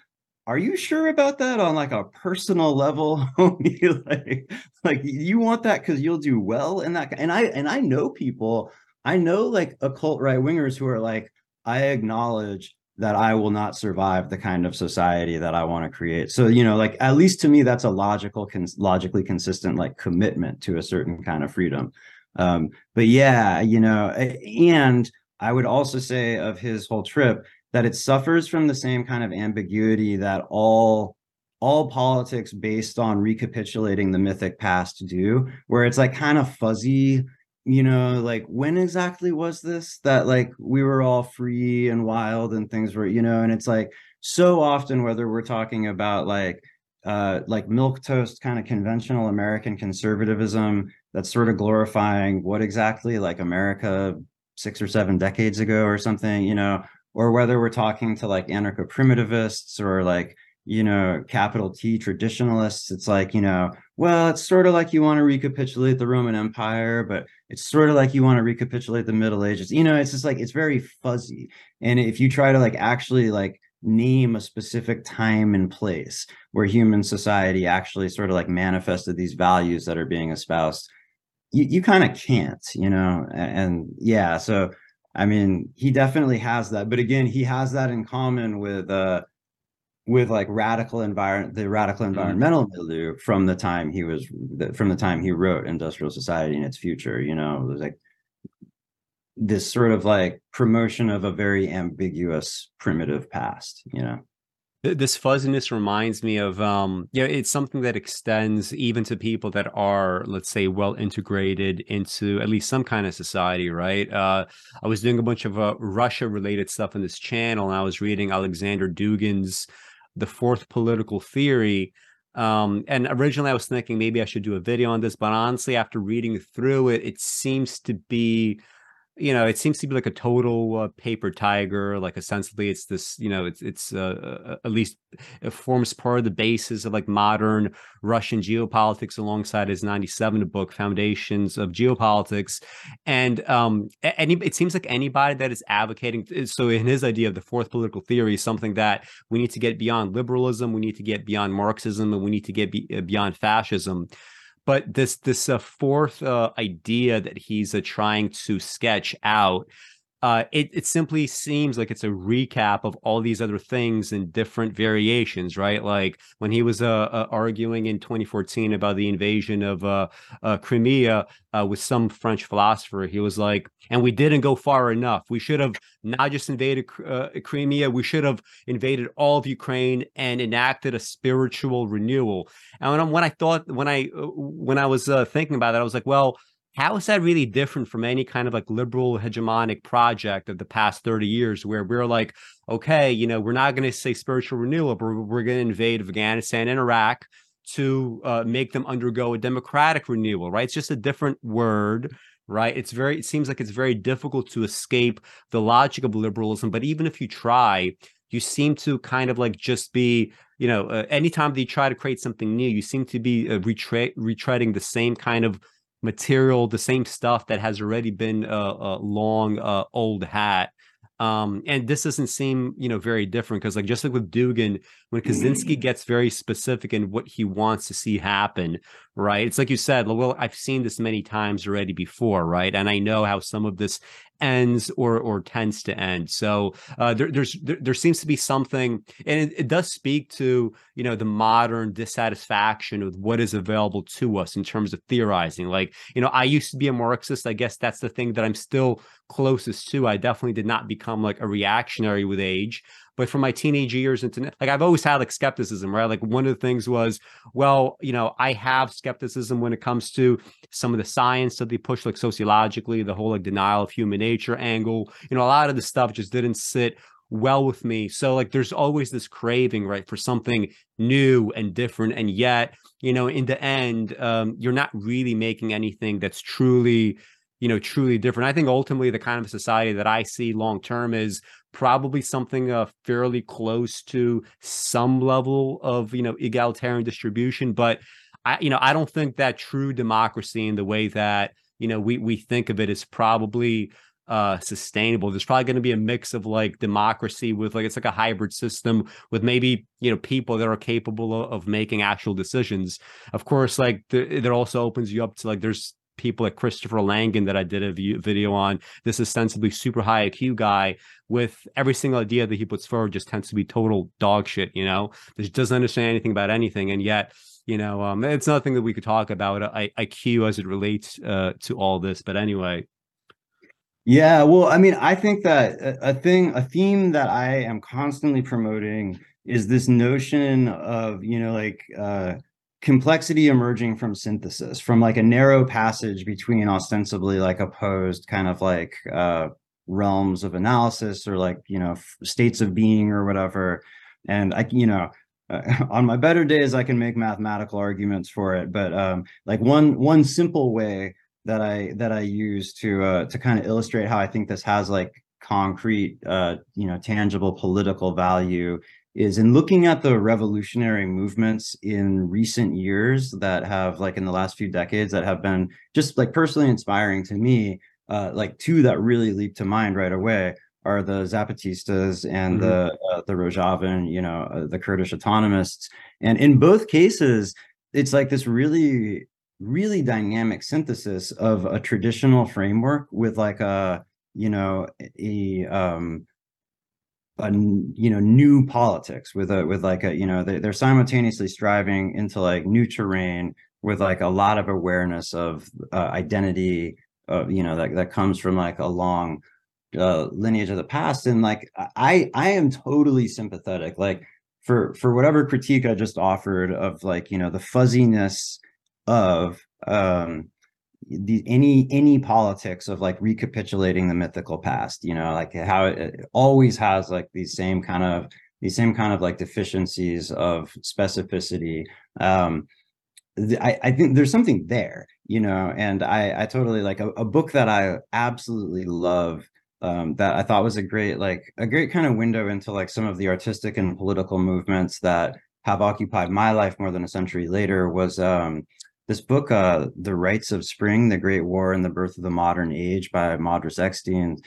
[SPEAKER 1] are you sure about that on like a personal level? like, like you want that because you'll do well in that. And I and I know people, I know like occult right wingers who are like, I acknowledge that I will not survive the kind of society that I want to create. So, you know, like at least to me, that's a logical, cons- logically consistent like commitment to a certain kind of freedom. Um, but yeah, you know, and I would also say of his whole trip that it suffers from the same kind of ambiguity that all all politics based on recapitulating the mythic past do, where it's like kind of fuzzy you know like when exactly was this that like we were all free and wild and things were you know and it's like so often whether we're talking about like uh like milk toast kind of conventional american conservatism that's sort of glorifying what exactly like america six or seven decades ago or something you know or whether we're talking to like anarcho primitivists or like you know, capital T traditionalists, it's like, you know, well, it's sort of like you want to recapitulate the Roman Empire, but it's sort of like you want to recapitulate the Middle Ages. You know, it's just like it's very fuzzy. And if you try to like actually like name a specific time and place where human society actually sort of like manifested these values that are being espoused, you, you kind of can't, you know, and, and yeah, so I mean, he definitely has that, but again, he has that in common with uh with like radical environment the radical mm-hmm. environmental milieu from the time he was from the time he wrote industrial society and its future you know? It was like this sort of like promotion of a very ambiguous primitive past you know?
[SPEAKER 2] This fuzziness reminds me of um you know it's something that extends even to people that are let's say well integrated into at least some kind of society right? Uh i was doing a bunch of uh, russia related stuff in this channel and i was reading alexander dugin's the fourth political theory. Um, and originally I was thinking maybe I should do a video on this, but honestly, after reading through it, it seems to be you know, it seems to be like a total uh, paper tiger. Like essentially, it's this. You know, it's it's uh, at least it forms part of the basis of like modern Russian geopolitics, alongside his '97 book "Foundations of Geopolitics." And um, any it seems like anybody that is advocating. Uh, so, in his idea of the fourth political theory, something that we need to get beyond liberalism, we need to get beyond Marxism, and we need to get be, uh, beyond fascism but this this uh, fourth uh, idea that he's uh, trying to sketch out uh, it, it simply seems like it's a recap of all these other things in different variations, right? Like when he was uh, uh, arguing in 2014 about the invasion of uh, uh, Crimea uh, with some French philosopher, he was like, and we didn't go far enough. We should have not just invaded Crimea, we should have invaded all of Ukraine and enacted a spiritual renewal. And when, I, when I thought, when I, when I was thinking about that, I was like, well, how is that really different from any kind of like liberal hegemonic project of the past 30 years where we're like okay you know we're not going to say spiritual renewal but we're going to invade afghanistan and iraq to uh, make them undergo a democratic renewal right? It's just a different word right? It's very it seems like it's very difficult to escape the logic of liberalism but even if you try you seem to kind of like just be you know uh, anytime that you try to create something new you seem to be uh, retre- retreading the same kind of material, the same stuff that has already been a, a long uh, old hat. Um, and this doesn't seem, you know, very different because, like, just like with Dugin, when Kaczynski gets very specific in what he wants to see happen, right? It's like you said, well, I've seen this many times already before, right? And I know how some of this ends or or tends to end. So uh, there, there's there, there, seems to be something, and it, it, does speak to you know the modern dissatisfaction with what is available to us in terms of theorizing. Like you know, I used to be a Marxist. I guess that's the thing that I'm still closest to. I definitely did not become like a reactionary with age but from my teenage years into like I've always had like skepticism, right? Like one of the things was, well, you know, I have skepticism when it comes to some of the science that they push, like sociologically, the whole like denial of human nature angle. You know, a lot of the stuff just didn't sit well with me. So like there's always this craving, right, for something new and different. And yet, you know, in the end, um, you're not really making anything that's truly you know truly different. I think ultimately the kind of society that i see long term is probably something uh, fairly close to some level of you know egalitarian distribution but i you know i don't think that true democracy in the way that you know we we think of it is probably uh sustainable. There's probably going to be a mix of like democracy with like it's like a hybrid system with maybe you know people that are capable of, of making actual decisions. Of course like the, it also opens you up to like there's people like Christopher Langan that I did a video on. This ostensibly super high IQ guy with every single idea that he puts forward just tends to be total dog shit, you know, just doesn't understand anything about anything. And yet, you know, um, it's nothing that we could talk about uh, IQ as it relates uh, to all this. But anyway.
[SPEAKER 1] Yeah, well, I mean, I think that a thing, a theme that I am constantly promoting is this notion of, you know, like uh, complexity emerging from synthesis from like a narrow passage between ostensibly like opposed kind of like uh realms of analysis or like you know states of being or whatever. And i you know uh, on my better days i can make mathematical arguments for it but um like one one simple way that i that i use to uh to kind of illustrate how i think this has like concrete uh you know tangible political value is in looking at the revolutionary movements in recent years that have like in the last few decades that have been just like personally inspiring to me uh, like two that really leap to mind right away are the Zapatistas and mm-hmm. the uh, the Rojava, you know, uh, the Kurdish autonomists. And in both cases, it's like this really really dynamic synthesis of a traditional framework with like a you know a um a you know new politics with a with like a you know they, they're simultaneously striving into like new terrain with like a lot of awareness of uh, identity of you know that that comes from like a long uh, lineage of the past. And like i i am totally sympathetic. Like for for whatever critique i just offered of like you know the fuzziness of um the any any politics of like recapitulating the mythical past you know like how it, it always has like these same kind of these same kind of like deficiencies of specificity. Um I, I think there's something there you know and i i totally like a, a book that i absolutely love um, that I thought was a great, like a great kind of window into like some of the artistic and political movements that have occupied my life more than a century later was um, this book, uh, The Rites of Spring, The Great War and the Birth of the Modern Age by Modris Ekstein.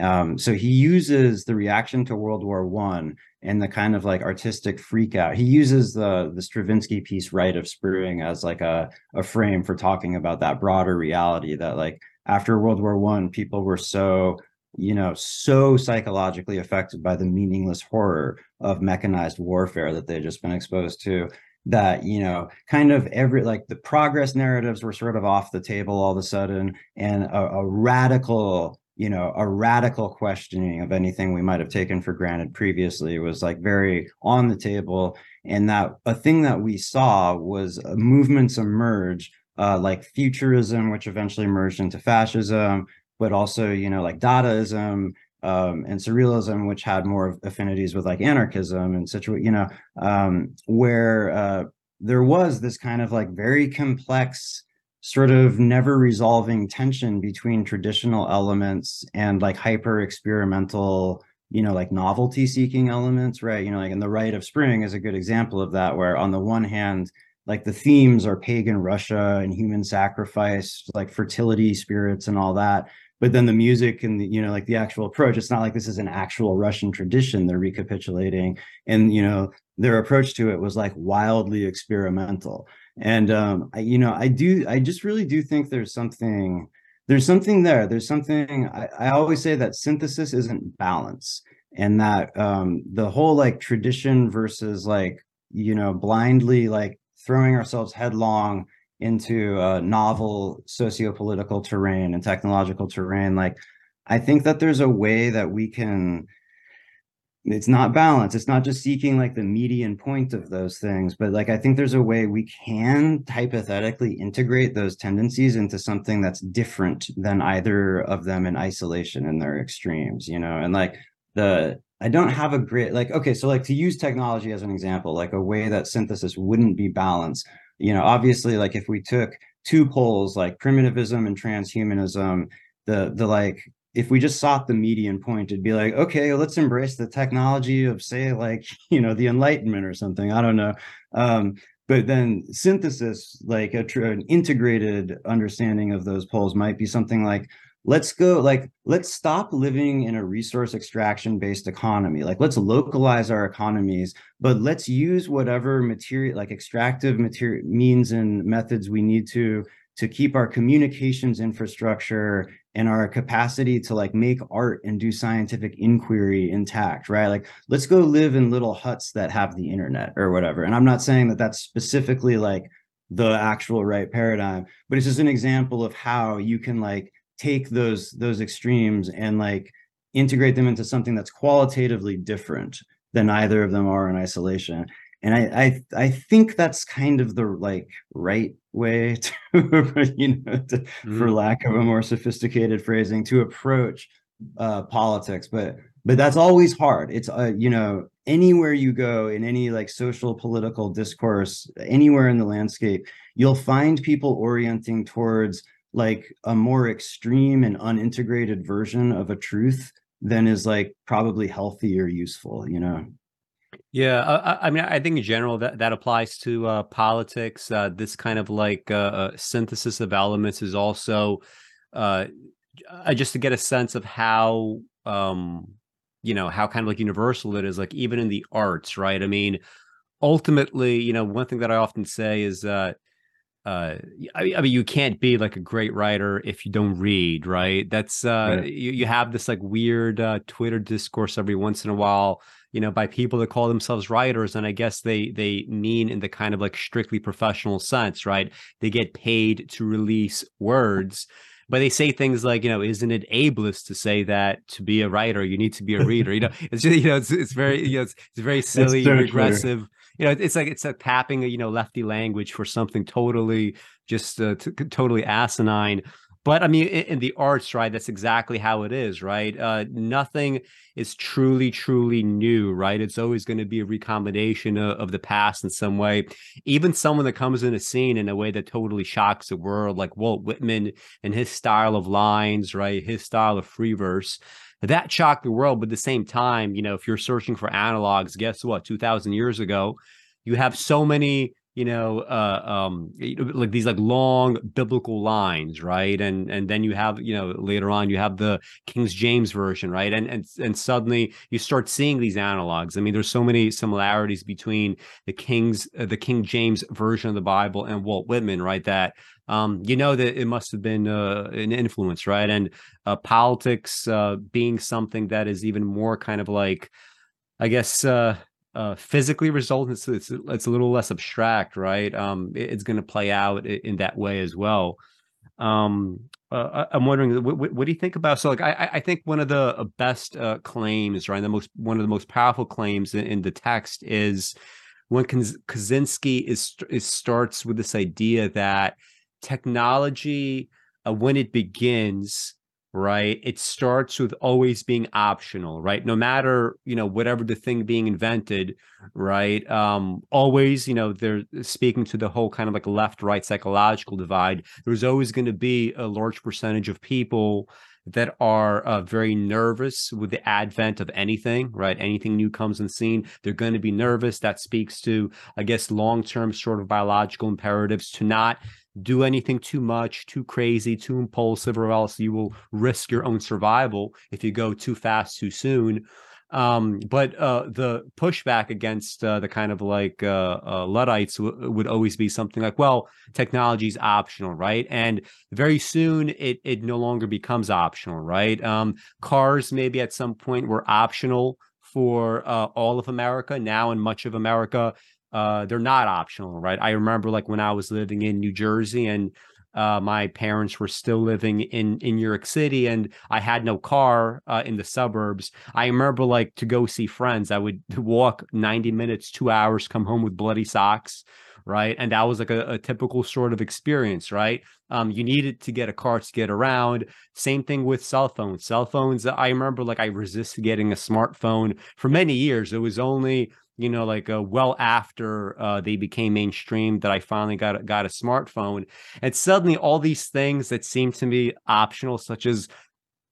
[SPEAKER 1] Um, so he uses the reaction to World War One and the kind of like artistic freak out. He uses the the Stravinsky piece Rite of Spring as like a, a frame for talking about that broader reality that like after World War One, people were so you know, so psychologically affected by the meaningless horror of mechanized warfare that they've just been exposed to that you know kind of every like the progress narratives were sort of off the table all of a sudden and a, a radical you know a radical questioning of anything we might have taken for granted previously was like very on the table. And that a thing that we saw was movements emerge uh, like futurism which eventually merged into fascism but also you know like Dadaism um, and surrealism, which had more affinities with like anarchism and such, you know, um, where uh, there was this kind of like very complex, sort of never resolving tension between traditional elements and like hyper experimental, you know, like novelty seeking elements, right? You know, like in the Rite of Spring is a good example of that, where on the one hand, like the themes are pagan Russia and human sacrifice, like fertility spirits and all that but then the music and the, you know like the actual approach it's not like this is an actual russian tradition they're recapitulating. And you know their approach to it was like wildly experimental. And um I, you know i do i just really do think there's something there's something there. There's something I, I always say that synthesis isn't balance. And that um the whole like tradition versus like you know blindly like throwing ourselves headlong into a novel socio-political terrain and technological terrain like i think that there's a way that we can it's not balance it's not just seeking like the median point of those things but like i think there's a way we can hypothetically integrate those tendencies into something that's different than either of them in isolation in their extremes you know? And like the i don't have a great like okay so like to use technology as an example like a way that synthesis wouldn't be balanced you know obviously like if we took two poles like primitivism and transhumanism the the like if we just sought the median point it'd be like okay let's embrace the technology of say like you know the enlightenment or something i don't know. Um but then synthesis like a an integrated understanding of those poles might be something like let's go like let's stop living in a resource extraction based economy. Like let's localize our economies but let's use whatever material like extractive material means and methods we need to to keep our communications infrastructure and our capacity to like make art and do scientific inquiry intact right? Like let's go live in little huts that have the internet or whatever. And i'm not saying that that's specifically like the actual right paradigm but it's just an example of how you can like take those those extremes and like integrate them into something that's qualitatively different than either of them are in isolation. And I, I I think that's kind of the like right way to you know to, mm. for lack of a more sophisticated phrasing to approach uh, politics. But but that's always hard. It's uh, you know anywhere you go in any like social political discourse anywhere in the landscape you'll find people orienting towards like a more extreme and unintegrated version of a truth than is like probably healthy or useful you know?
[SPEAKER 2] Yeah i, I mean i think in general that that applies to uh, politics uh, this kind of like uh, uh synthesis of elements is also uh, uh, just to get a sense of how um you know how kind of like universal it is like even in the arts right? I mean ultimately you know one thing that i often say is uh uh I mean, I mean you can't be like a great writer if you don't read right that's uh right. You, you have this like weird uh twitter discourse every once in a while you know by people that call themselves writers and i guess they they mean in the kind of like strictly professional sense right they get paid to release words but they say things like, you know, isn't it ableist to say that to be a writer you need to be a reader? you know, it's just, you know, it's, it's very, you know, it's, it's very silly, so regressive. True. You know, it's like it's a tapping, you know, lefty language for something totally just uh, t- totally asinine. But I mean, in, in, the arts, right? That's exactly how it is, right? Uh, nothing is truly, truly new, right? It's always going to be a recombination of, of, the past in some way. Even someone that comes in a scene in a way that totally shocks the world, like Walt Whitman and his style of lines, right? His style of free verse. That shocked the world, but at the same time, you know, if you're searching for analogs, guess what? 2,000 years ago, you have so many you know, uh, um, like these like long biblical lines, right? And and then you have, you know, later on you have the King James version, right? And and and suddenly you start seeing these analogs. I mean, there's so many similarities between the King's uh, the King James version of the Bible and Walt Whitman, right? That um, you know that it must have been uh, an influence, right? And uh, politics uh, being something that is even more kind of like, I guess, uh, uh, physically result it's, it's, it's a little less abstract right um it, it's going to play out in, that way as well um uh, i'm wondering what, what, do you think about so like i i think one of the best claims right the most one of the most powerful claims in, in the text is when kaczynski is, is starts with this idea that technology uh, when it begins right it starts with always being optional right no matter you know whatever the thing being invented right um always you know they're speaking to the whole kind of like left right psychological divide there's always going to be a large percentage of people that are uh, very nervous with the advent of anything, right? Anything new comes on scene, they're going to be nervous. That speaks to, I guess, long term sort of biological imperatives to not do anything too much, too crazy, too impulsive, or else you will risk your own survival if you go too fast too soon. Um, but uh, the pushback against uh, the kind of like uh, uh Luddites w- would always be something like, well, technology is optional, right? And very soon it it no longer becomes optional, right? Um, cars maybe at some point were optional for uh, all of America. Now in much of America, uh, they're not optional, right? I remember like when I was living in New Jersey and uh, my parents were still living in in New York City, and I had no car uh, in the suburbs. I remember like to go see friends, I would walk ninety minutes, two hours, come home with bloody socks, right? And that was like a, a typical sort of experience, right? Um, you needed to get a car to get around. Same thing with cell phones. Cell phones, I remember like I resisted getting a smartphone for many years. It was only you know, like uh, well after uh, they became mainstream that I finally got got a smartphone, and suddenly all these things that seemed to me optional, such as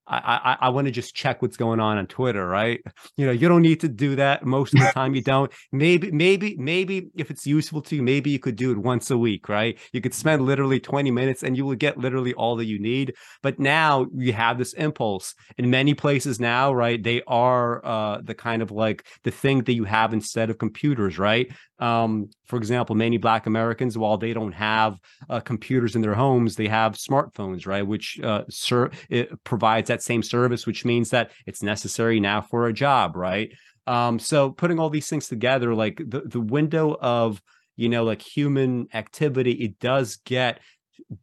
[SPEAKER 2] I, I, I want to just check what's going on on Twitter, right? You know, you don't need to do that most of the time. You don't. Maybe, maybe, maybe if it's useful to you, maybe you could do it once a week, right? You could spend literally 20 minutes and you will get literally all that you need. But now you have this impulse in many places now, right? They are uh, the kind of like the thing that you have instead of computers, right? Um, for example, many Black Americans, while they don't have uh, computers in their homes, they have smartphones, right? Which uh, ser- provides that same service, which means that it's necessary now for a job, right? Um, so putting all these things together, like the, the window of, you know, like human activity, it does get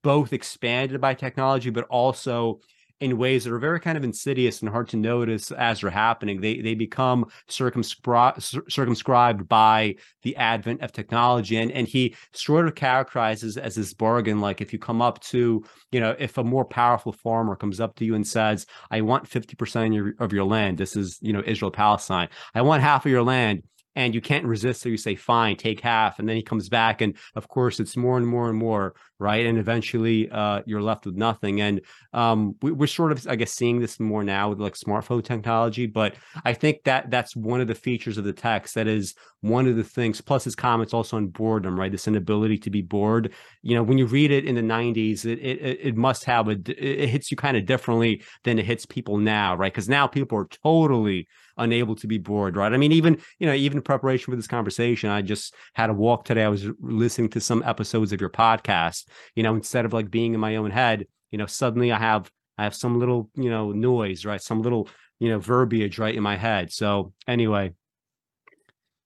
[SPEAKER 2] both expanded by technology, but also in ways that are very kind of insidious and hard to notice as they're happening. They they become circumscribed circumscribed by the advent of technology, and and he sort of characterizes as this bargain. Like if you come up to you know if a more powerful farmer comes up to you and says, "I want fifty percent of your, of your land. This is you know Israel Palestine. I want half of your land." And you can't resist so you say fine take half and then he comes back and of course it's more and more and more right? And eventually uh, you're left with nothing and um, we, are sort of i guess seeing this more now with like smartphone technology but i think that that's one of the features of the text that is one of the things plus his comments also on boredom right? This inability to be bored. You know when you read it in the 90s it it, it must have a it hits you kind of differently than it hits people now right? Because now people are totally unable to be bored, right? I mean, even you know, even in preparation for this conversation, I just had a walk today. I was listening to some episodes of your podcast. You know, instead of like being in my own head, you know, suddenly I have I have some little you know noise, right? Some little you know verbiage right in my head. So anyway,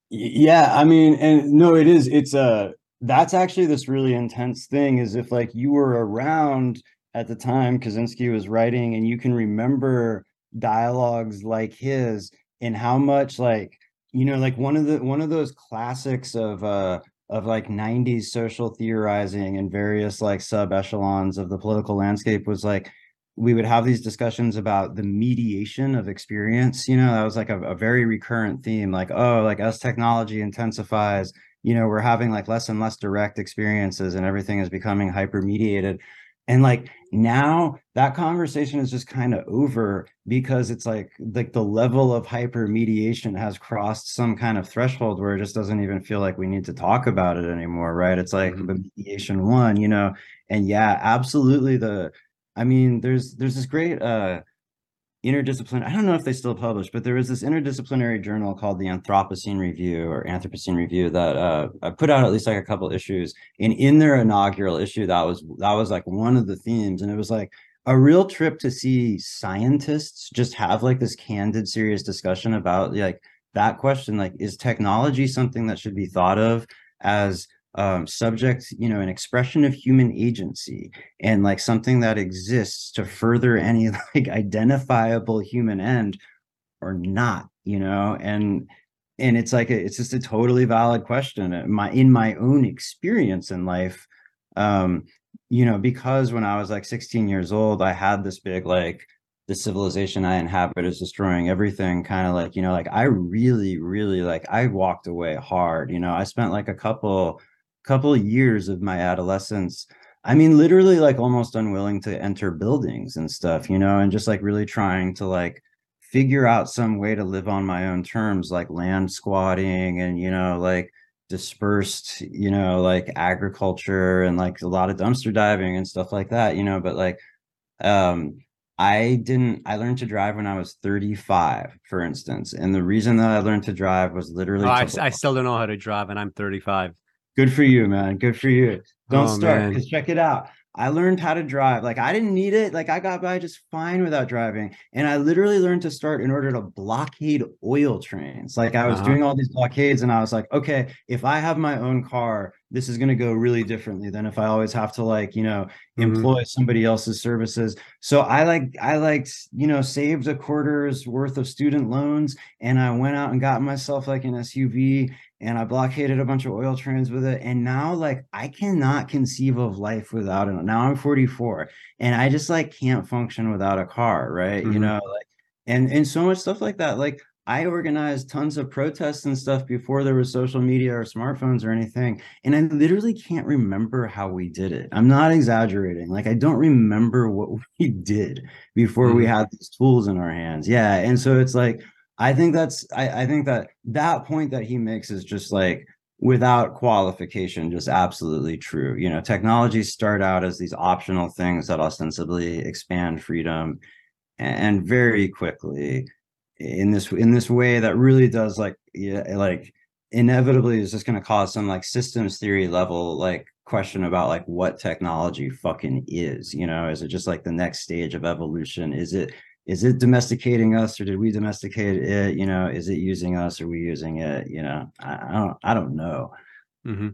[SPEAKER 1] yeah, I mean, and no, it is. It's a that's actually this really intense thing. Is if like you were around at the time Kaczynski was writing, and you can remember dialogues like his, and how much like you know, like one of the one of those classics of uh of like 90s social theorizing and various like sub echelons of the political landscape was like we would have these discussions about the mediation of experience you know that was like a, a, very recurrent theme like oh like as technology intensifies you know we're having like less and less direct experiences and everything is becoming hyper mediated and like now that conversation is just kind of over because it's like like the level of hyper mediation has crossed some kind of threshold where it just doesn't even feel like we need to talk about it anymore right it's like mm-hmm. the mediation one you know and yeah absolutely the I mean, there's there's this great uh, interdisciplinary. I don't know if they still publish, but there was this interdisciplinary journal called the Anthropocene Review or Anthropocene Review that uh, put out at least like a couple issues. And in their inaugural issue, that was that was like one of the themes, and it was like a real trip to see scientists just have like this candid, serious discussion about like that question: like, is technology something that should be thought of as um, subject, you know, an expression of human agency and like something that exists to further any like identifiable human end or not, you know, and and it's like a, it's just a totally valid question. My in my own experience in life, um, you know, because when I was like 16 years old, I had this big like the civilization I inhabit is destroying everything. Kind of like, you know, like I really, really like I walked away hard. You know, I spent like a couple couple of years of my adolescence i mean literally like almost unwilling to enter buildings and stuff you know and just like really trying to like figure out some way to live on my own terms like land squatting and you know like dispersed you know like agriculture and like a lot of dumpster diving and stuff like that you know but like um I didn't I learned to drive when I was 35 for instance and the reason that I learned to drive was literally
[SPEAKER 2] oh, I, I still don't know how to drive and I'm 35
[SPEAKER 1] Good for you, man. Good for you. Don't oh, start because check it out. I learned how to drive. Like I didn't need it. Like I got by just fine without driving. And I literally learned to start in order to blockade oil trains. Like I was uh-huh. doing all these blockades and I was like, okay, if I have my own car, this is going to go really differently than if I always have to like, you know, mm-hmm. employ somebody else's services. So I like I like, you know, saved a quarter's worth of student loans and I went out and got myself like an SUV and I blockaded a bunch of oil trains with it. And now, like, I cannot conceive of life without it. Now I'm 44 and I just like can't function without a car, right? Mm-hmm. You know, like, and and so much stuff like that. Like, I organized tons of protests and stuff before there was social media or smartphones or anything. And I literally can't remember how we did it. I'm not exaggerating. Like, I don't remember what we did before mm-hmm. we had these tools in our hands. Yeah. And so it's like, I think that's I, I think that that point that he makes is just like without qualification, just absolutely true. You know, technologies start out as these optional things that ostensibly expand freedom and very quickly in this in this way that really does like yeah like inevitably is just going to cause some like systems theory level like question about like what technology fucking is you know? Is it just like the next stage of evolution? Is it is it domesticating us or did we domesticate it? You know is it using us or we using it? You know i, I don't i don't know.
[SPEAKER 2] Mm-hmm.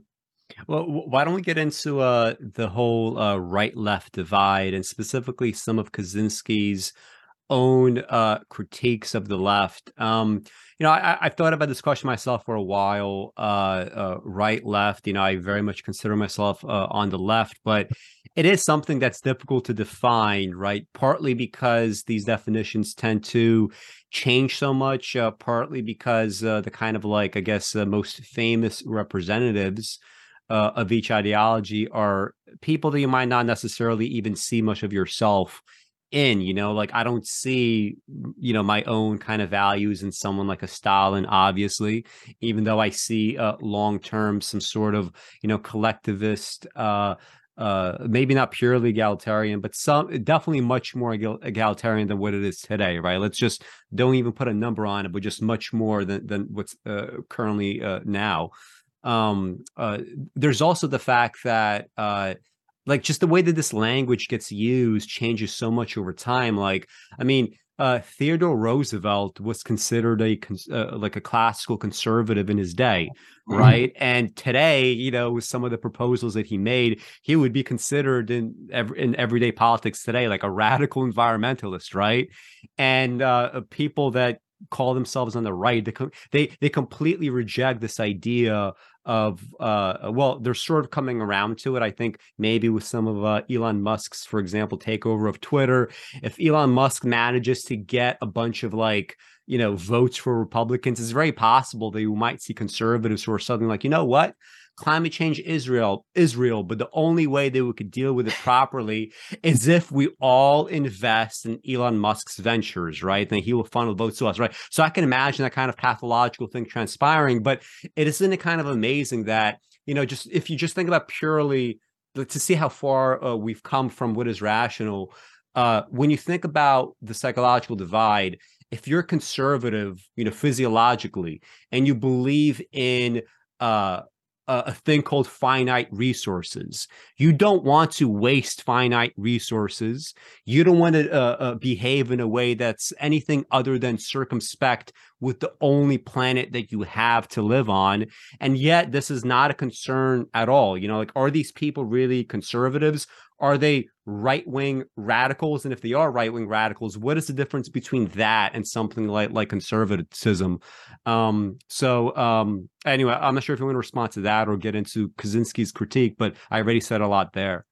[SPEAKER 2] well why don't we get into uh the whole uh right left divide and specifically some of kaczynski's own uh critiques of the left um you know i i've thought about this question myself for a while uh, uh right left you know i very much consider myself uh, on the left but it is something that's difficult to define, right? Partly because these definitions tend to change so much, uh, partly because uh, the kind of like, I guess, the most famous representatives of each ideology are people that you might not necessarily even see much of yourself in you know like i don't see you know my own kind of values in someone like a stalin obviously even though i see uh long term some sort of you know collectivist uh uh, maybe not purely egalitarian, but some definitely much more egalitarian than what it is today, right? Let's just don't even put a number on it, but just much more than than what's uh, currently uh, now. Um, uh, there's also the fact that uh, like just the way that this language gets used changes so much over time. Like, I mean, uh, Theodore Roosevelt was considered a uh, like a classical conservative in his day, mm-hmm. right? And today, you know, with some of the proposals that he made, he would be considered in every, in everyday politics today like a radical environmentalist, right? And uh, people that call themselves on the right, they they they completely reject this idea of uh well they're sort of coming around to it i think maybe with some of uh, elon musk's for example takeover of twitter. If elon musk manages to get a bunch of like you know votes for republicans it's very possible that you might see conservatives who are suddenly like you know what climate change Israel, Israel, but the only way that we could deal with it properly is if we all invest in Elon Musk's ventures, right? Then he will funnel votes to us, right? So I can imagine that kind of pathological thing transpiring, but it isn't it kind of amazing that, you know, just if you just think about purely to see how far uh, we've come from what is rational, uh, when you think about the psychological divide, if you're conservative, you know, physiologically, and you believe in uh, a thing called finite resources. You don't want to waste finite resources. You don't want to uh, uh, behave in a way that's anything other than circumspect with the only planet that you have to live on. And yet, this is not a concern at all. You know, like, are these people really conservatives? Are they right wing radicals? And if they are right wing radicals, what is the difference between that and something like like conservatism? Um, so um, anyway, I'm not sure if you want to respond to that or get into Kaczynski's critique, but I already said a lot there.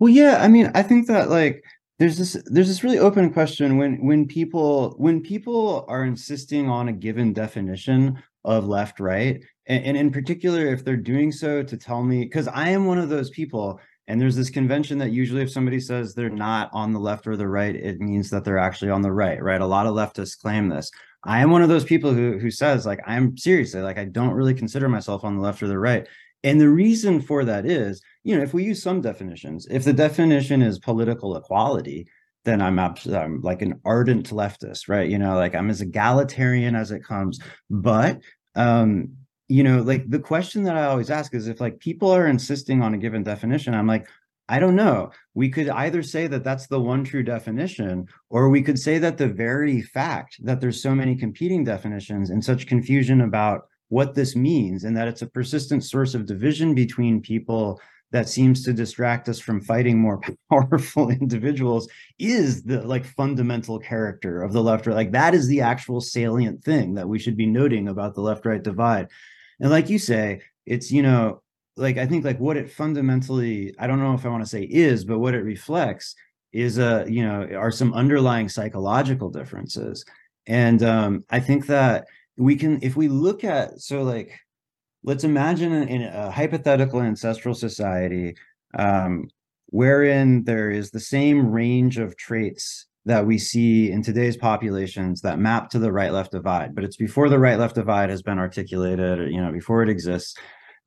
[SPEAKER 1] Well, yeah, I mean, I think that like there's this there's this really open question when when people when people are insisting on a given definition of left right and, and in particular if they're doing so to tell me because i am one of those people and there's this convention that usually if somebody says they're not on the left or the right it means that they're actually on the right right? A lot of leftists claim this. I am one of those people who who says like i'm seriously like i don't really consider myself on the left or the right. And the reason for that is, you know, if we use some definitions, if the definition is political equality, then I'm, I'm like an ardent leftist, right? You know, like I'm as egalitarian as it comes. But, um, you know, like the question that I always ask is if like people are insisting on a given definition, I'm like, I don't know. We could either say that that's the one true definition, or we could say that the very fact that there's so many competing definitions and such confusion about what this means and that it's a persistent source of division between people that seems to distract us from fighting more powerful individuals is the like fundamental character of the left right. Like that is the actual salient thing that we should be noting about the left right divide. And like you say it's you know like i think like what it fundamentally i don't know if i want to say is but what it reflects is a you know are some underlying psychological differences. And um i think that we can if we look at so like let's imagine in a hypothetical ancestral society um, wherein there is the same range of traits that we see in today's populations that map to the right left divide but it's before the right left divide has been articulated you know before it exists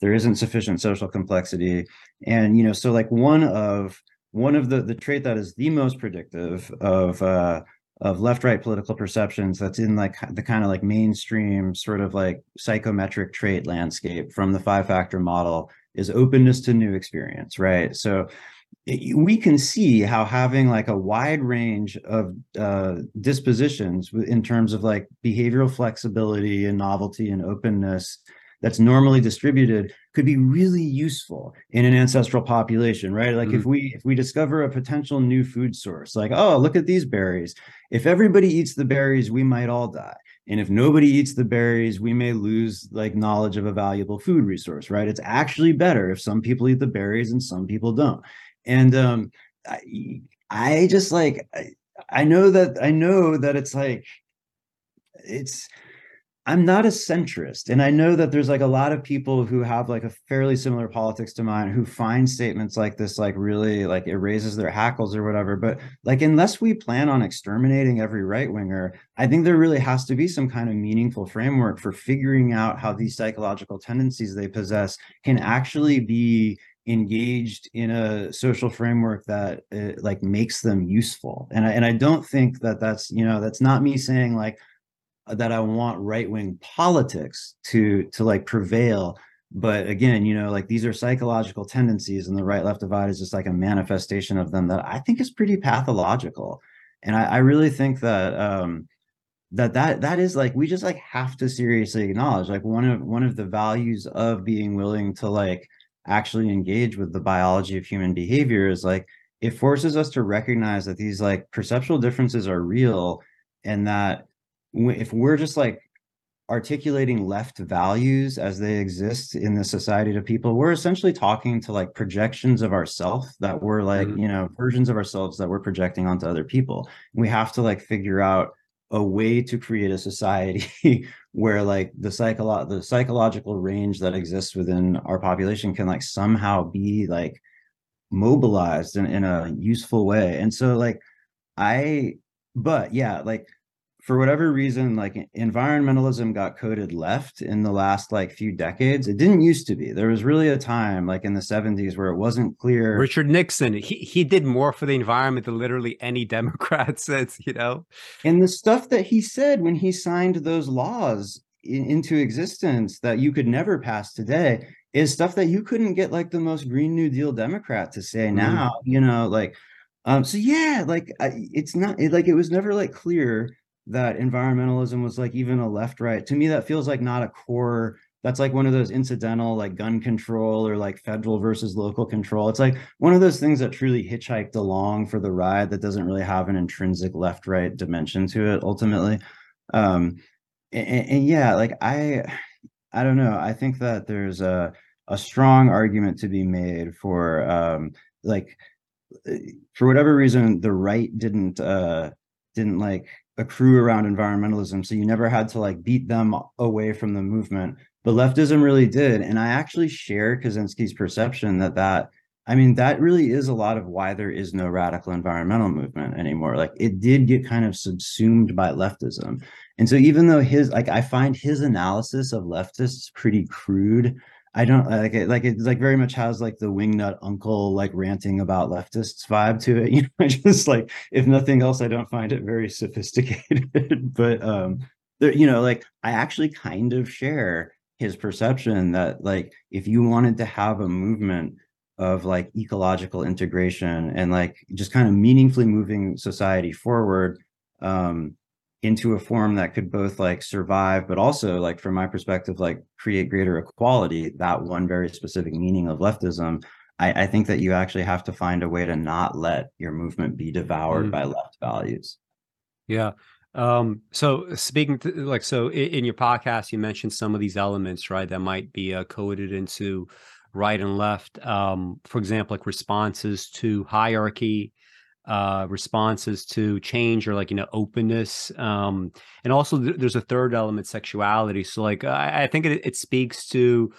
[SPEAKER 1] there isn't sufficient social complexity. And you know so like one of one of the the trait that is the most predictive of uh, of left right political perceptions that's in like the kind of like mainstream sort of like psychometric trait landscape from the five factor model is openness to new experience right? So we can see how having like a wide range of uh, dispositions in terms of like behavioral flexibility and novelty and openness that's normally distributed could be really useful in an ancestral population right? Like mm-hmm. if we if we discover a potential new food source like oh look at these berries. If everybody eats the berries we might all die. And if nobody eats the berries we may lose like knowledge of a valuable food resource right? It's actually better if some people eat the berries and some people don't. And um i, I just like I, I know that i know that it's like it's I'm not a centrist. And I know that there's like a lot of people who have like a fairly similar politics to mine who find statements like this like really like it raises their hackles or whatever. But like unless we plan on exterminating every right winger, I think there really has to be some kind of meaningful framework for figuring out how these psychological tendencies they possess can actually be engaged in a social framework that uh, like makes them useful and I, and I don't think that that's you know that's not me saying like that I want right wing politics to to like prevail. But again you know like these are psychological tendencies and the right left divide is just like a manifestation of them that I think is pretty pathological. And I, I really think that um that that that is like we just like have to seriously acknowledge like one of one of the values of being willing to like actually engage with the biology of human behavior is like it forces us to recognize that these like perceptual differences are real and that if we're just like articulating left values as they exist in the society to people we're essentially talking to like projections of ourself that we're like mm-hmm. you know versions of ourselves that we're projecting onto other people we have to like figure out a way to create a society where like the psycholo- the psychological range that exists within our population can like somehow be like mobilized in, in a useful way and so like i but yeah like for whatever reason, like environmentalism got coded left in the last like few decades. It didn't used to be. There was really a time like in the 70s where it wasn't clear.
[SPEAKER 2] Richard Nixon, he, he did more for the environment than literally any Democrat says, you know?
[SPEAKER 1] And the stuff that he said when he signed those laws in, into existence that you could never pass today is stuff that you couldn't get like the most Green New Deal Democrat to say mm. now, you know, like, um, so yeah, like it's not it, like it was never like clear that environmentalism was like even a left right. To me that feels like not a core that's like one of those incidental like gun control or like federal versus local control. It's like one of those things that truly hitchhiked along for the ride that doesn't really have an intrinsic left right dimension to it ultimately. Um and, and yeah like i i don't know. I think that there's a a strong argument to be made for um like for whatever reason the right didn't uh didn't like accrue around environmentalism. So you never had to like beat them away from the movement. But leftism really did. And I actually share Kaczynski's perception that that, I mean, that really is a lot of why there is no radical environmental movement anymore. Like it did get kind of subsumed by leftism. And so even though his, like, I find his analysis of leftists pretty crude I don't like it. Like it's like very much has like the wingnut uncle like ranting about leftists vibe to it. You know, just like if nothing else, I don't find it very sophisticated. but um, there, you know, like I actually kind of share his perception that like if you wanted to have a movement of like ecological integration and like just kind of meaningfully moving society forward, um, into a form that could both like survive but also like from my perspective like create greater equality that one very specific meaning of leftism I, I think that you actually have to find a way to not let your movement be devoured mm. by left values.
[SPEAKER 2] Yeah. Um so speaking to like so in, in, your podcast you mentioned some of these elements right that might be uh, coded into right and left. Um for example like responses to hierarchy uh, responses to change or like you know openness um, and also th- there's a third element sexuality. So like i, I think it, it speaks to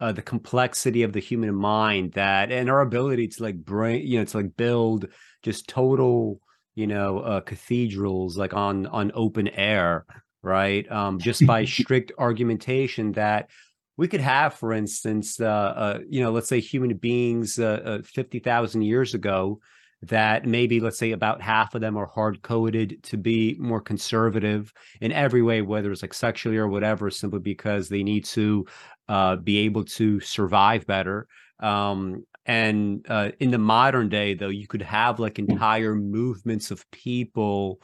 [SPEAKER 2] uh, the complexity of the human mind that and our ability to like bring you know to like build just total you know uh, cathedrals like on on open air right? Um, just by strict argumentation that we could have for instance uh, uh, you know let's say human beings uh, uh, 50,000 years ago that maybe let's say about half of them are hard coded to be more conservative in every way whether it's like sexually or whatever simply because they need to uh, be able to survive better. Um, and uh, in the modern day though you could have like entire movements of people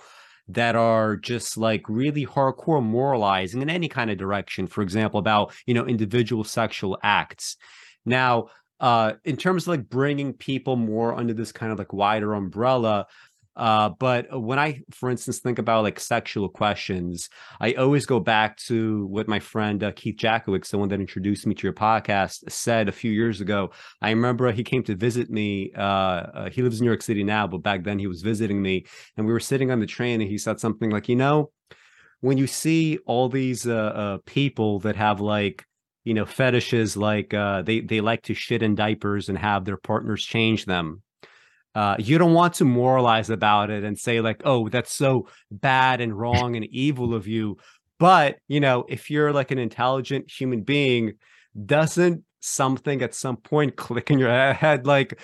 [SPEAKER 2] that are just like really hardcore moralizing in any kind of direction. For example about you know individual sexual acts. Now uh, in terms of like bringing people more under this kind of like wider umbrella. Uh, but when I, for instance, think about like sexual questions, I always go back to what my friend uh, Keith the one that introduced me to your podcast, said a few years ago. I remember he came to visit me. Uh, uh, he lives in New York City now, but back then he was visiting me, and we were sitting on the train, and he said something like, "You know, when you see all these uh, people that have like you know fetishes like uh, they they like to shit in diapers and have their partners change them. Uh, you don't want to moralize about it and say like oh that's so bad and wrong and evil of you. But you know if you're like an intelligent human being doesn't something at some point click in your head like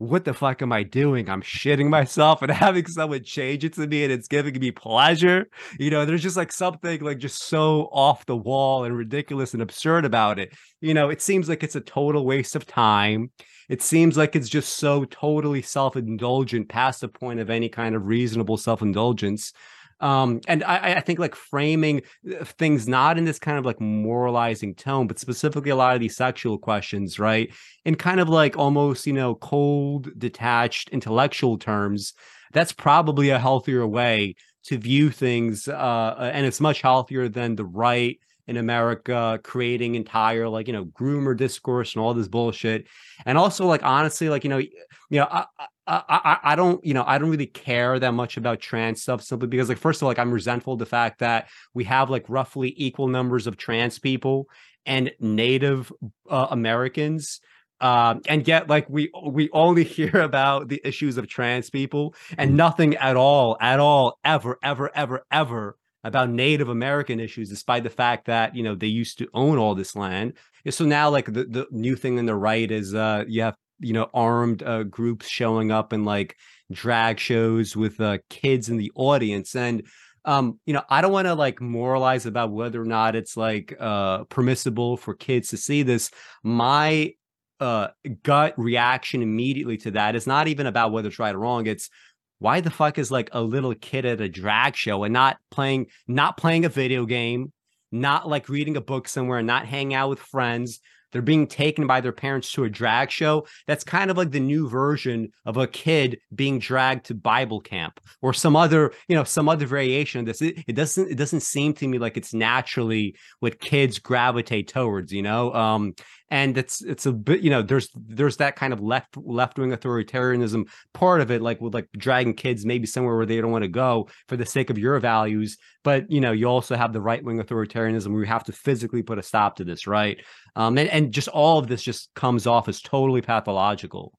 [SPEAKER 2] what the fuck am I doing? I'm shitting myself and having someone change it to me and it's giving me pleasure. You know, there's just like something like just so off the wall and ridiculous and absurd about it. You know, it seems like it's a total waste of time. It seems like it's just so totally self indulgent past the point of any kind of reasonable self indulgence. Um, and I, I think like framing uh, things not in this kind of like moralizing tone, but specifically a lot of these sexual questions, right? In kind of like almost, you know, cold, detached, intellectual terms, that's probably a healthier way to view things. Uh, and it's much healthier than the right in America creating entire like you know groomer discourse and all this bullshit. And also like honestly, like you know, you know, I, I, I don't, you know, I don't really care that much about trans stuff simply because, like, first of all, like, I'm resentful of the fact that we have like roughly equal numbers of trans people and Native uh, Americans. Um, and yet, like, we we only hear about the issues of trans people and nothing at all, at all, ever, ever, ever, ever about Native American issues, despite the fact that you know they used to own all this land. So now, like, the the new thing in the right is uh, you have you know armed uh, groups showing up in like drag shows with uh, kids in the audience and um you know i don't want to like moralize about whether or not it's like uh permissible for kids to see this. My uh gut reaction immediately to that is not even about whether it's right or wrong it's why the fuck is like a little kid at a drag show and not playing not playing a video game not like reading a book somewhere and not hanging out with friends they're being taken by their parents to a drag show. That's kind of like the new version of a kid being dragged to Bible camp or some other, you know, some other variation of this. It, it doesn't it doesn't seem to me like it's naturally what kids gravitate towards, you know. Um, and it's it's a bit you know there's there's that kind of left left wing authoritarianism part of it like with like dragging kids maybe somewhere where they don't want to go for the sake of your values but you know you also have the right wing authoritarianism where you have to physically put a stop to this right? Um and, and just all of this just comes off as totally pathological.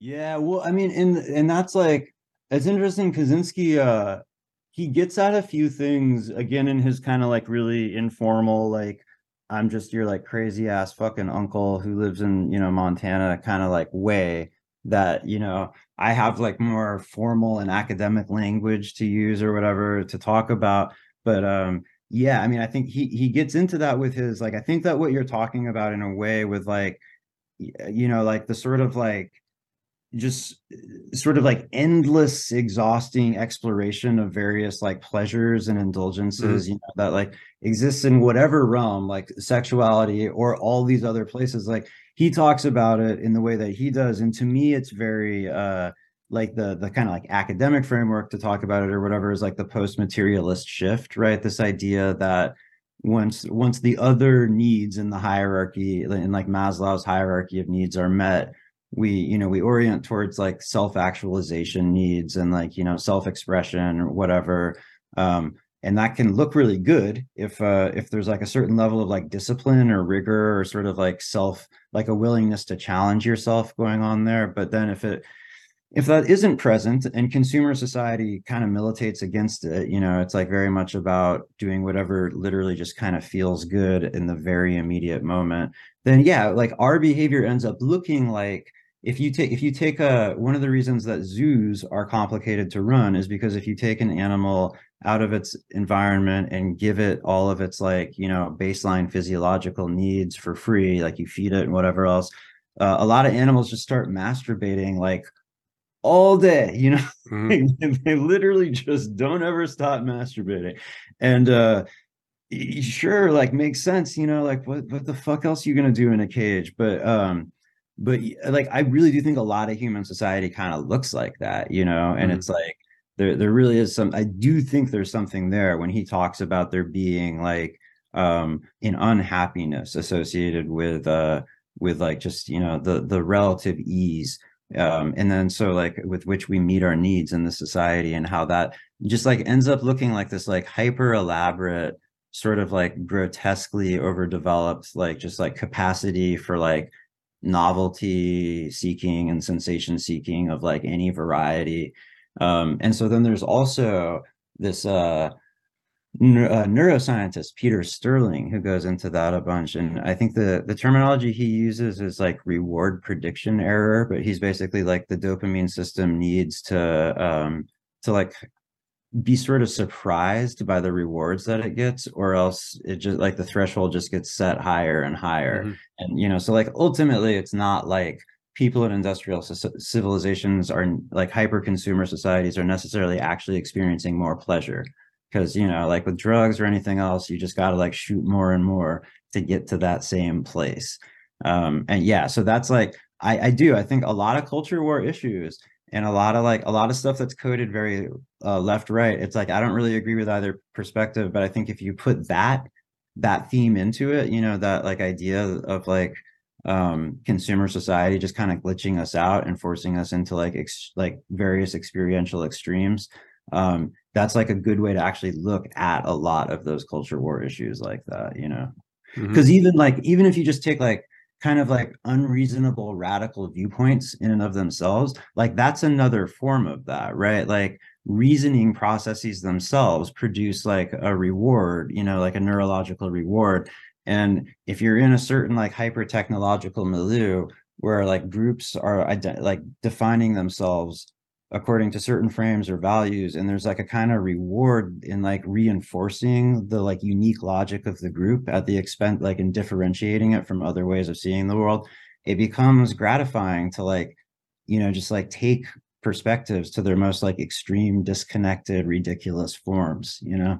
[SPEAKER 1] Yeah well i mean and and that's like it's interesting kaczynski uh he gets at a few things again in his kind of like really informal like I'm just your like crazy ass fucking uncle who lives in, you know, Montana kind of like way that, you know, I have like more formal and academic language to use or whatever to talk about. But um yeah, I mean, I think he he gets into that with his like I think that what you're talking about in a way with like you know, like the sort of like just sort of like endless exhausting exploration of various like pleasures and indulgences mm-hmm. you know that like exists in whatever realm like sexuality or all these other places like he talks about it in the way that he does and to me it's very uh like the the kind of like academic framework to talk about it or whatever is like the post materialist shift right this idea that once once the other needs in the hierarchy in like maslow's hierarchy of needs are met we you know we orient towards like self-actualization needs and like you know self-expression or whatever um and that can look really good if uh if there's like a certain level of like discipline or rigor or sort of like self like a willingness to challenge yourself going on there but then if it if that isn't present and consumer society kind of militates against it you know it's like very much about doing whatever literally just kind of feels good in the very immediate moment then yeah like our behavior ends up looking like if you take if you take a one of the reasons that zoos are complicated to run is because if you take an animal out of its environment and give it all of its like you know baseline physiological needs for free like you feed it and whatever else uh, a lot of animals just start masturbating like all day you know? Mm-hmm. they literally just don't ever stop masturbating. And uh sure like makes sense you know like what what the fuck else are you gonna do in a cage? But um but like i really do think a lot of human society kind of looks like that you know and mm-hmm. it's like there there really is some i do think there's something there when he talks about there being like um an unhappiness associated with uh with like just you know the the relative ease um and then so like with which we meet our needs in the society and how that just like ends up looking like this like hyper elaborate sort of like grotesquely overdeveloped like just like capacity for like novelty seeking and sensation seeking of like any variety. Um and so then there's also this uh uh, neuroscientist Peter Sterling who goes into that a bunch, and I think the the terminology he uses is like reward prediction error, but he's basically like the dopamine system needs to um, to like be sort of surprised by the rewards that it gets or else it just like the threshold just gets set higher and higher. Mm-hmm. and you know so like ultimately it's not like people in industrial civilizations are like hyper consumer societies are necessarily actually experiencing more pleasure. Because you know like with drugs or anything else you just got to like shoot more and more to get to that same place. Um and yeah so that's like i i do i think a lot of culture war issues and a lot of like a lot of stuff that's coded very uh, left right it's like i don't really agree with either perspective but i think if you put that that theme into it you know that like idea of like um consumer society just kind of glitching us out and forcing us into like ex- like various experiential extremes um that's like a good way to actually look at a lot of those culture war issues like that you know because mm-hmm. even like even if you just take like kind of like unreasonable radical viewpoints in and of themselves like that's another form of that right? Like reasoning processes themselves produce like a reward you know like a neurological reward. And if you're in a certain like hyper technological milieu where like groups are like defining themselves according to certain frames or values and there's like a kind of reward in like reinforcing the like unique logic of the group at the expense like in differentiating it from other ways of seeing the world it becomes gratifying to like you know just like take perspectives to their most like extreme disconnected ridiculous forms you know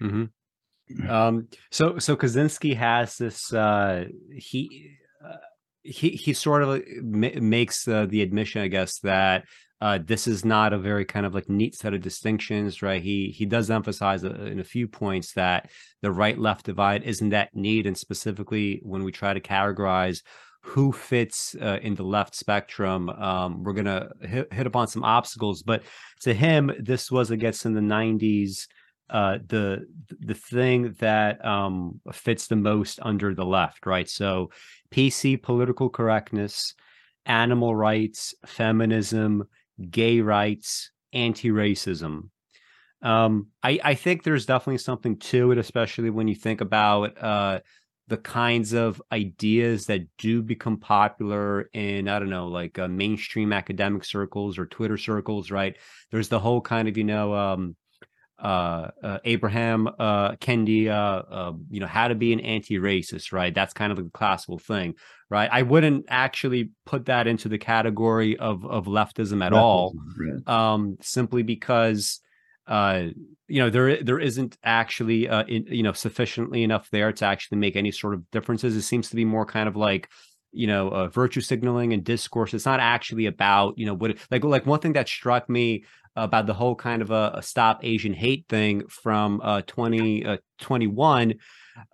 [SPEAKER 2] mm-hmm. um so so kaczynski has this uh he uh, he he sort of makes uh, the admission i guess that uh, this is not a very kind of like neat set of distinctions, right? He he does emphasize uh, in a few points that the right left divide isn't that neat, and specifically when we try to categorize who fits uh, in the left spectrum, um, we're gonna hit, hit upon some obstacles. But to him, this was, I guess, in the '90s. Uh, the the thing that um, fits the most under the left, right? So, PC political correctness, animal rights, feminism, gay rights, anti-racism. Um, I, I think there's definitely something to it, especially when you think about uh, the kinds of ideas that do become popular in I don't know, like uh, mainstream academic circles or Twitter circles, right? There's the whole kind of you know um, uh, uh, Abraham uh, Kendi, uh, uh, you know, how to be an anti-racist, right? That's kind of a classical thing, right? I wouldn't actually put that into the category of of leftism at leftism, all, right. um, simply because uh, you know there there isn't actually uh, in, you know sufficiently enough there to actually make any sort of differences. It seems to be more kind of like you know uh, virtue signaling and discourse it's not actually about you know what like like one thing that struck me about the whole kind of a, a stop Asian hate thing from uh, 2021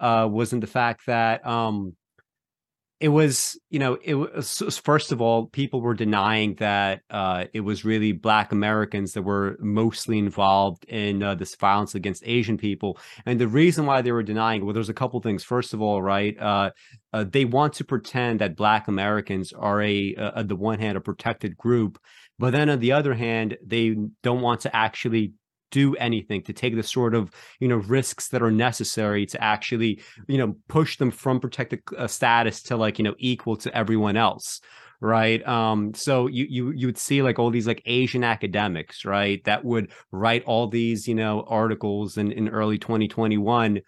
[SPEAKER 2] uh, uh, wasn't the fact that um, it was, you know, it was first of all, people were denying that uh, it was really Black Americans that were mostly involved in uh, this violence against Asian people. And the reason why they were denying, well, there's a couple things. First of all, right, uh, uh they want to pretend that Black Americans are a, on the one hand, a protected group, but then on the other hand, they don't want to actually do anything to take the sort of you know risks that are necessary to actually you know push them from protected uh, status to like you know equal to everyone else right? Um so you you you would see like all these like asian academics right that would write all these you know articles in in early 2021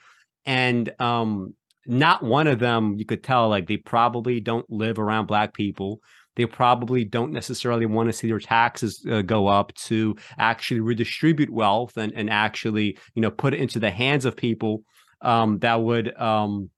[SPEAKER 2] and um not one of them you could tell like they probably don't live around black people they probably don't necessarily want to see their taxes uh, go up to actually redistribute wealth and, and actually you know put it into the hands of people um, that would um,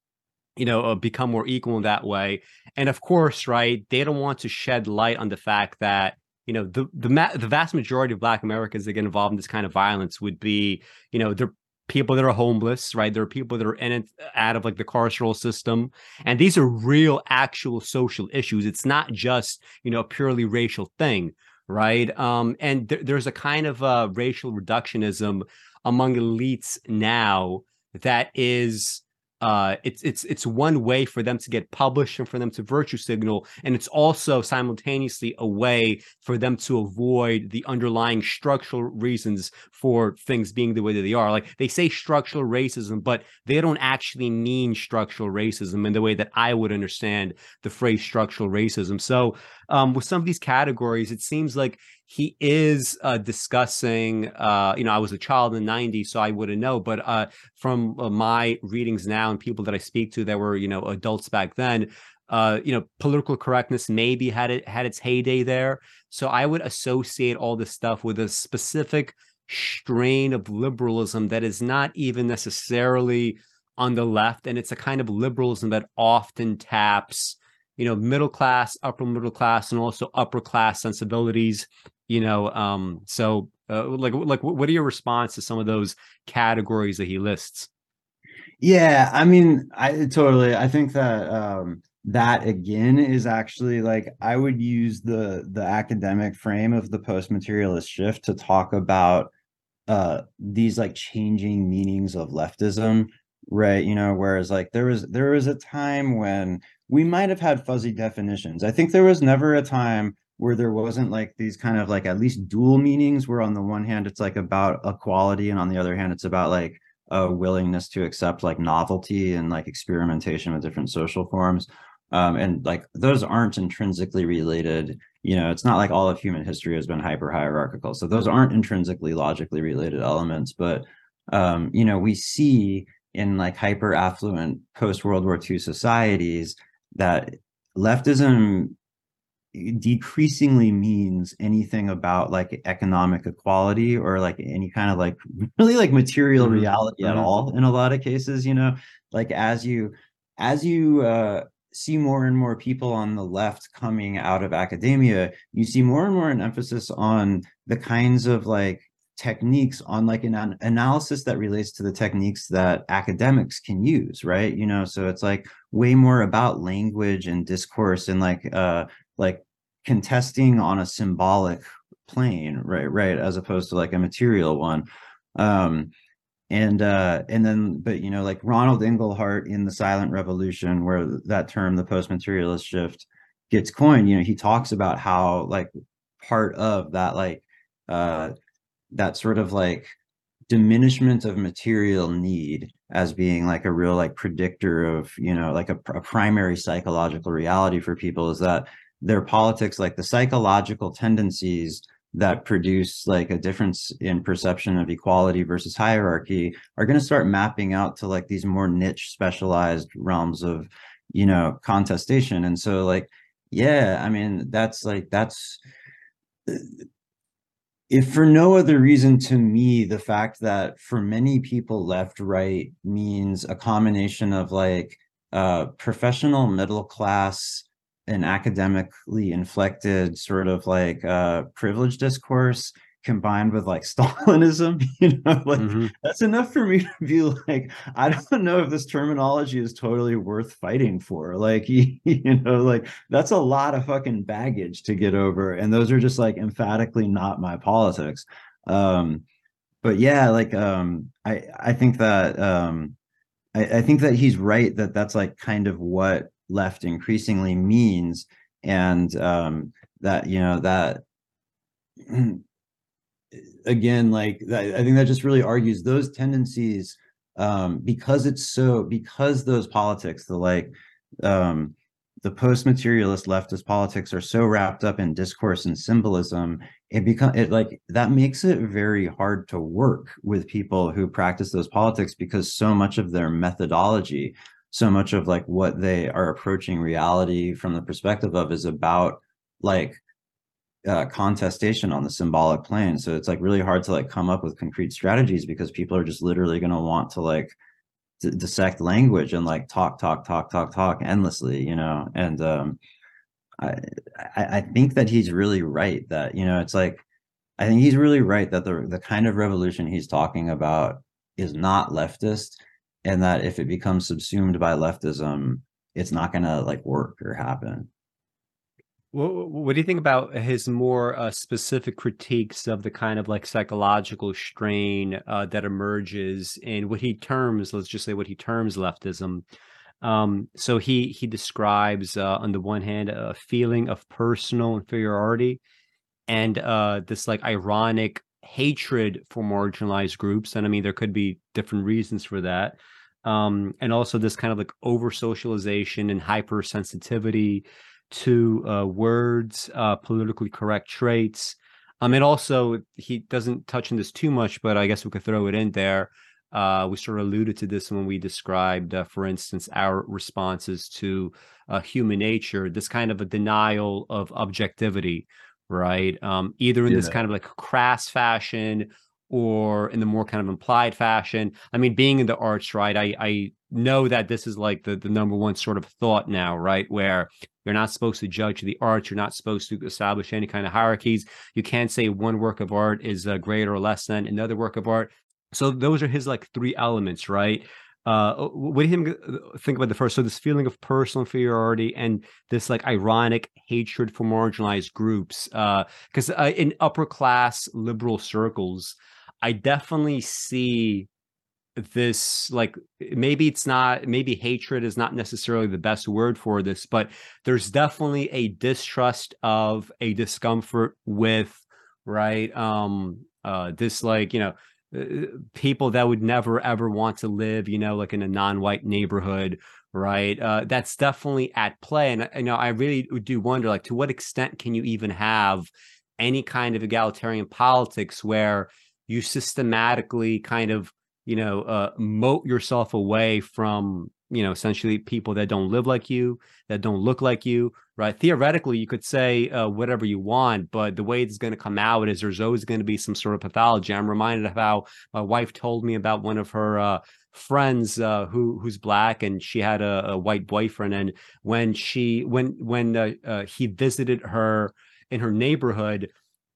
[SPEAKER 2] you know uh, become more equal in that way. And of course right they don't want to shed light on the fact that you know the the, ma- the vast majority of black americans that get involved in this kind of violence would be you know they're people that are homeless, right? There are people that are in it out of like the carceral system. And these are real, actual social issues. It's not just, you know, a purely racial thing, right? Um, and th- there's a kind of uh, racial reductionism among elites now that is uh, it's it's it's one way for them to get published and for them to virtue signal, and it's also simultaneously a way for them to avoid the underlying structural reasons for things being the way that they are. Like they say structural racism, but they don't actually mean structural racism in the way that I would understand the phrase structural racism. So um, with some of these categories, it seems like he is uh, discussing. Uh, you know, I was a child in the '90s, so I wouldn't know. But uh, from uh, my readings now and people that I speak to that were you know adults back then, uh, you know, political correctness maybe had it had its heyday there. So I would associate all this stuff with a specific strain of liberalism that is not even necessarily on the left, and it's a kind of liberalism that often taps you know middle class upper middle class and also upper class sensibilities you know um so uh, like like what are your response to some of those categories that he lists
[SPEAKER 1] yeah i mean i totally i think that um that again is actually like i would use the the academic frame of the post materialist shift to talk about uh these like changing meanings of leftism right you know whereas like there was there was a time when we might have had fuzzy definitions. I think there was never a time where there wasn't like these kind of like at least dual meanings where on the one hand it's like about equality and on the other hand it's about like a willingness to accept like novelty and like experimentation with different social forms. Um, and like those aren't intrinsically related you know it's not like all of human history has been hyper hierarchical so those aren't intrinsically logically related elements but um, you know we see in like hyper affluent post world war ii societies that leftism decreasingly means anything about like economic equality or like any kind of like really like material mm-hmm. reality mm-hmm. at all in a lot of cases you know like as you as you uh see more and more people on the left coming out of academia you see more and more an emphasis on the kinds of like techniques on like an, an analysis that relates to the techniques that academics can use right you know so it's like way more about language and discourse and like uh like contesting on a symbolic plane right right as opposed to like a material one. Um and uh and then but you know like ronald inglehart in the silent revolution where that term the post-materialist shift gets coined you know he talks about how like part of that like uh that sort of like diminishment of material need as being like a real like predictor of you know like a, a, primary psychological reality for people is that their politics like the psychological tendencies that produce like a difference in perception of equality versus hierarchy are going to start mapping out to like these more niche specialized realms of you know contestation. And so like yeah i mean that's like that's if for no other reason to me the fact that for many people left right means a combination of like uh professional middle class and academically inflected sort of like uh privilege discourse combined with like Stalinism, you know, like mm-hmm. that's enough for me to be like, I don't know if this terminology is totally worth fighting for. Like, you, you know, like that's a lot of fucking baggage to get over. And those are just like emphatically not my politics. Um, but yeah, like um, I I think that um, I, I think that he's right that that's like kind of what left increasingly means, and um, that you know that again, like I think that just really argues those tendencies um, because it's so because those politics, the like um, the post-materialist leftist politics are so wrapped up in discourse and symbolism, it become it like that makes it very hard to work with people who practice those politics because so much of their methodology, so much of like what they are approaching reality from the perspective of is about like uh, contestation on the symbolic plane. So it's like really hard to like come up with concrete strategies because people are just literally going to want to like d- dissect language and like talk, talk, talk, talk, talk endlessly, you know. And um, I, I think that he's really right that you know it's like I think he's really right that the the kind of revolution he's talking about is not leftist, and that if it becomes subsumed by leftism, it's not going to like work or happen.
[SPEAKER 2] What, what do you think about his more uh, specific critiques of the kind of like psychological strain uh, that emerges in what he terms, let's just say what he terms leftism? Um, so he he describes uh, on the one hand a feeling of personal inferiority and uh, this like ironic hatred for marginalized groups, and I mean there could be different reasons for that. Um, and also this kind of like over socialization and hypersensitivity to uh, words, uh, politically correct traits. Um, and also he doesn't touch on this too much, but I guess we could throw it in there. Uh, we sort of alluded to this when we described, uh, for instance, our responses to uh, human nature. This kind of a denial of objectivity, right? Um, either in yeah. this kind of like crass fashion or in the more kind of implied fashion. I mean, being in the arts, right? I I know that this is like the the number one sort of thought now, right? Where you're not supposed to judge the arts, You're not supposed to establish any kind of hierarchies. You can't say one work of art is uh, greater or less than another work of art. So those are his like three elements, right? Uh, what do you uh, think about the first? So this feeling of personal inferiority and this like ironic hatred for marginalized groups. Because uh, uh, in upper class liberal circles, I definitely see this like maybe it's not maybe hatred is not necessarily the best word for this but there's definitely a distrust of a discomfort with right um uh this like you know uh, people that would never ever want to live you know like in a non-white neighborhood right? Uh that's definitely at play. And you know i really do wonder like to what extent can you even have any kind of egalitarian politics where you systematically kind of you know uh, moat yourself away from you know essentially people that don't live like you that don't look like you right? Theoretically you could say uh, whatever you want but the way it's going to come out is there's always going to be some sort of pathology. I'm reminded of how my wife told me about one of her uh, friends uh, who who's black and she had a, a, white boyfriend and when she when when uh, uh, he visited her in her neighborhood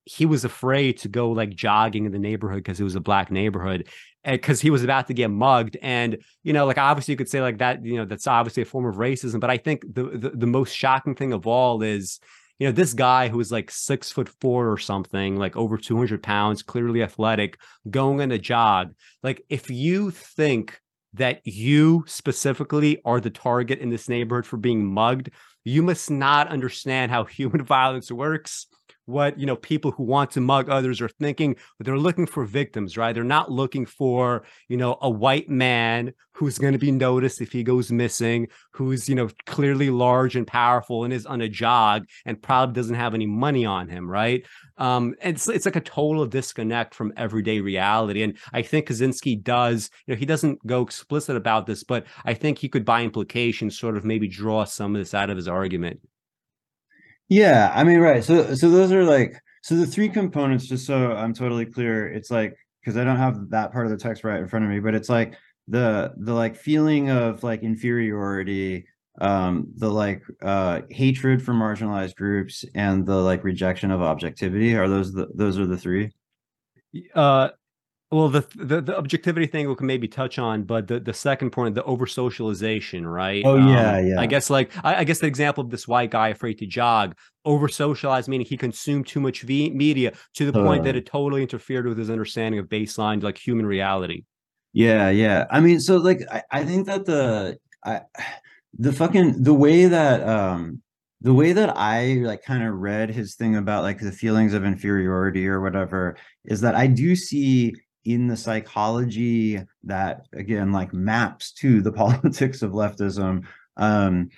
[SPEAKER 2] he was afraid to go like jogging in the neighborhood because it was a black neighborhood because he was about to get mugged and you know like obviously you could say like that you know that's obviously a form of racism but i think the, the, the most shocking thing of all is you know this guy who was like six foot four or something like over 200 pounds clearly athletic going on a jog like if you think that you specifically are the target in this neighborhood for being mugged you must not understand how human violence works what you know people who want to mug others are thinking they're looking for victims right? They're not looking for you know a white man who's going to be noticed if he goes missing who's you know clearly large and powerful and is on a jog and probably doesn't have any money on him right? Um it's, it's like a total disconnect from everyday reality and i think kaczynski does you know he doesn't go explicit about this but i think he could by implication sort of maybe draw some of this out of his argument
[SPEAKER 1] yeah, I mean, right. So so those are like so the three components, just so I'm totally clear, it's like because I don't have that part of the text right in front of me, but it's like the the like feeling of like inferiority, um, the like uh hatred for marginalized groups and the like rejection of objectivity. Are those the those are the three?
[SPEAKER 2] Uh well, the, the, the objectivity thing we can maybe touch on, but the the second point, the over socialization, right?
[SPEAKER 1] Oh yeah, um, yeah.
[SPEAKER 2] I guess like I, I, guess the example of this white guy afraid to jog, over socialized meaning he consumed too much v- media to the uh, point that it totally interfered with his understanding of baseline like human reality.
[SPEAKER 1] Yeah, yeah. I mean, so like I, I think that the I the fucking the way that um the way that I like kind of read his thing about like the feelings of inferiority or whatever is that I do see in the psychology that again like maps to the politics of leftism um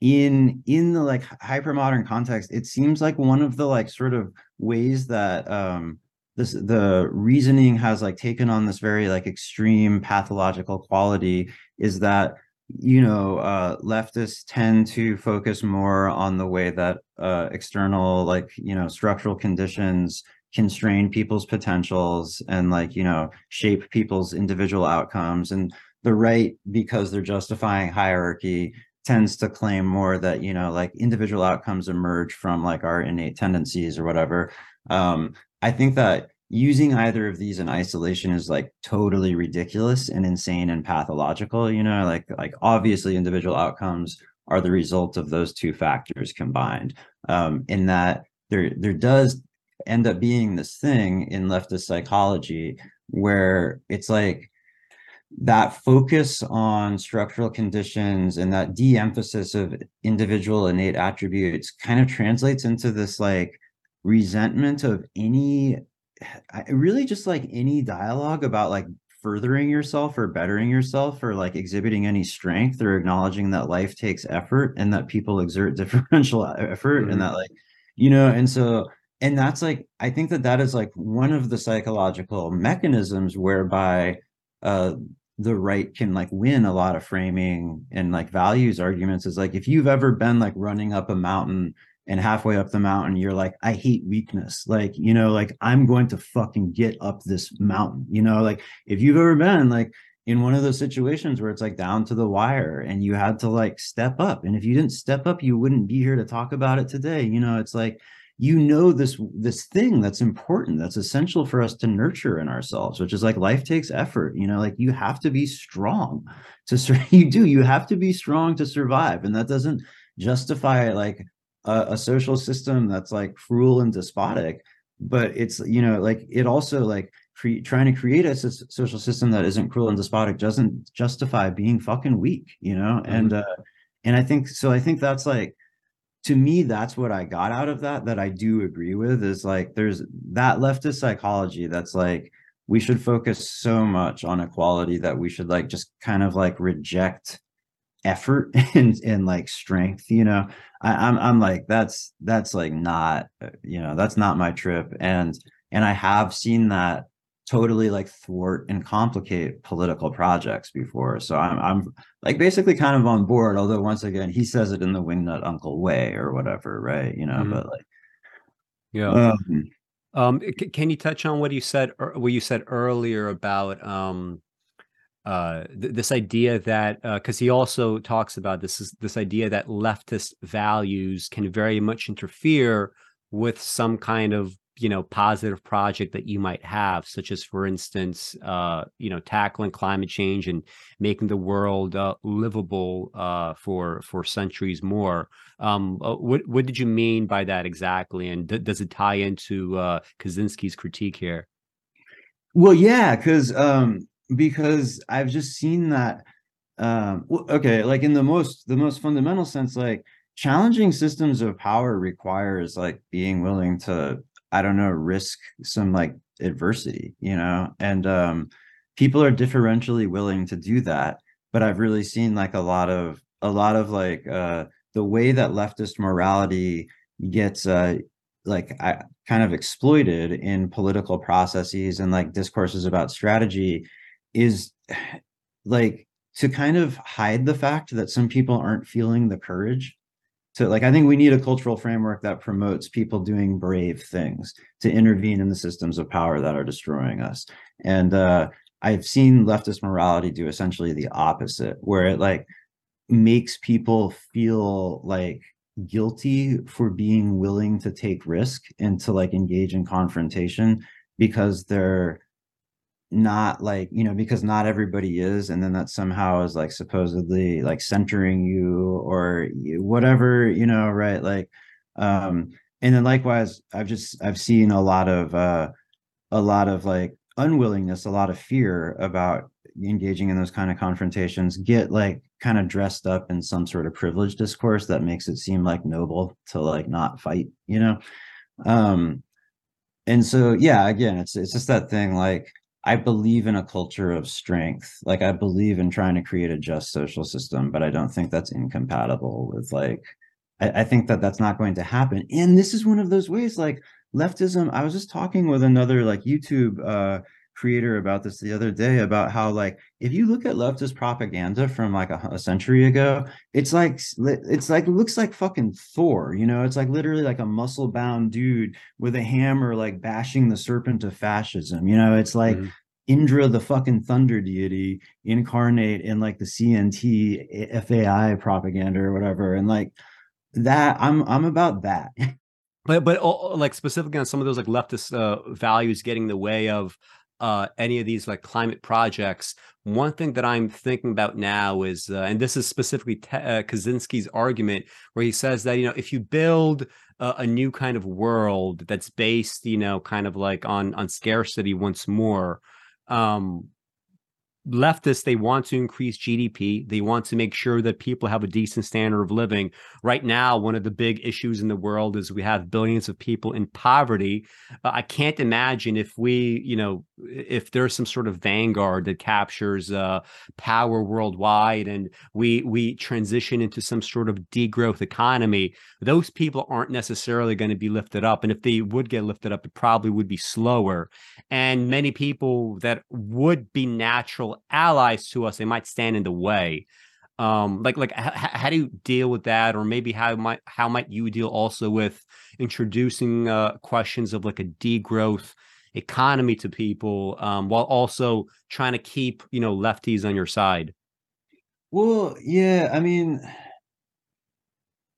[SPEAKER 1] in in the like hyper modern context it seems like one of the like sort of ways that um this the reasoning has like taken on this very like extreme pathological quality is that you know uh leftists tend to focus more on the way that uh external like you know structural conditions constrain people's potentials and like you know shape people's individual outcomes. And the right because they're justifying hierarchy tends to claim more that you know like individual outcomes emerge from like our innate tendencies or whatever. Um i think that using either of these in isolation is like totally ridiculous and insane and pathological you know like like obviously individual outcomes are the result of those two factors combined. Um, in that there there does end up being this thing in leftist psychology where it's like that focus on structural conditions and that de-emphasis of individual innate attributes kind of translates into this like resentment of any really just like any dialogue about like furthering yourself or bettering yourself or like exhibiting any strength or acknowledging that life takes effort and that people exert differential effort mm-hmm. and that like you know and so and that's like i think that that is like one of the psychological mechanisms whereby uh the right can like win a lot of framing and like values arguments is like if you've ever been like running up a mountain and halfway up the mountain you're like i hate weakness. Like you know like i'm going to fucking get up this mountain. You know like if you've ever been like in one of those situations where it's like down to the wire and you had to like step up and if you didn't step up you wouldn't be here to talk about it today you know it's like you know this this thing that's important that's essential for us to nurture in ourselves which is like life takes effort you know like you have to be strong to you do you have to be strong to survive and that doesn't justify like a, a social system that's like cruel and despotic but it's you know like it also like cre- trying to create a s- social system that isn't cruel and despotic doesn't justify being fucking weak you know mm-hmm. and uh and i think so i think that's like to me that's what i got out of that that i do agree with is like there's that leftist psychology that's like we should focus so much on equality that we should like just kind of like reject effort and and like strength you know? I, i'm i'm like that's that's like not uh, you know that's not my trip. And and i have seen that totally like thwart and complicate political projects before. So I'm I'm like basically kind of on board, although once again he says it in the wingnut uncle way or whatever, right? You know, mm-hmm. but like
[SPEAKER 2] yeah. Um, um c- can you touch on what you said what you said earlier about um uh th- this idea that because uh, he also talks about this is this idea that leftist values can very much interfere with some kind of you know positive project that you might have such as for instance uh you know tackling climate change and making the world uh, livable uh for for centuries more. Um uh, what what did you mean by that exactly? And d- does it tie into uh kaczynski's critique here?
[SPEAKER 1] Well yeah because um because i've just seen that um okay like in the most the most fundamental sense like challenging systems of power requires like being willing to I don't know, risk some like adversity, you know? And um people are differentially willing to do that. But I've really seen like a lot of a lot of like uh the way that leftist morality gets uh like I, kind of exploited in political processes and like discourses about strategy is like to kind of hide the fact that some people aren't feeling the courage to like i think we need a cultural framework that promotes people doing brave things to intervene in the systems of power that are destroying us. And uh i've seen leftist morality do essentially the opposite where it like makes people feel like guilty for being willing to take risk and to like engage in confrontation because they're not like you know because not everybody is and then that somehow is like supposedly like centering you or whatever you know right? Like um and then likewise i've just i've seen a lot of uh a lot of like unwillingness a lot of fear about engaging in those kind of confrontations get like kind of dressed up in some sort of privilege discourse that makes it seem like noble to like not fight you know? Um and so yeah again it's it's just that thing like I believe in a culture of strength. Like I believe in trying to create a just social system, but I don't think that's incompatible with like I, I, think that that's not going to happen. And this is one of those ways like leftism. I was just talking with another like YouTube uh creator about this the other day about how like if you look at leftist propaganda from like a, a, century ago it's like it's like looks like fucking thor you know it's like literally like a muscle bound dude with a hammer like bashing the serpent of fascism you know it's like mm-hmm. Indra, the fucking thunder deity, incarnate in like the CNT FAI propaganda or whatever, and like that, I'm I'm about that.
[SPEAKER 2] But but like specifically on some of those like leftist uh, values getting the way of uh, any of these like climate projects, one thing that I'm thinking about now is, uh, and this is specifically Te- uh, Kaczynski's argument, where he says that you know if you build a, new kind of world that's based, you know, kind of like on on scarcity once more, um, leftists they want to increase gdp they want to make sure that people have a decent standard of living. Right now one of the big issues in the world is we have billions of people in poverty. Uh, i can't imagine if we you know if there's some sort of vanguard that captures uh, power worldwide and we we transition into some sort of degrowth economy those people aren't necessarily going to be lifted up. And if they would get lifted up it probably would be slower. And many people that would be natural allies to us they might stand in the way. Um like like h- how do you deal with that? Or maybe how might how might you deal also with introducing uh questions of like a degrowth economy to people um while also trying to keep you know lefties on your side?
[SPEAKER 1] Well yeah i mean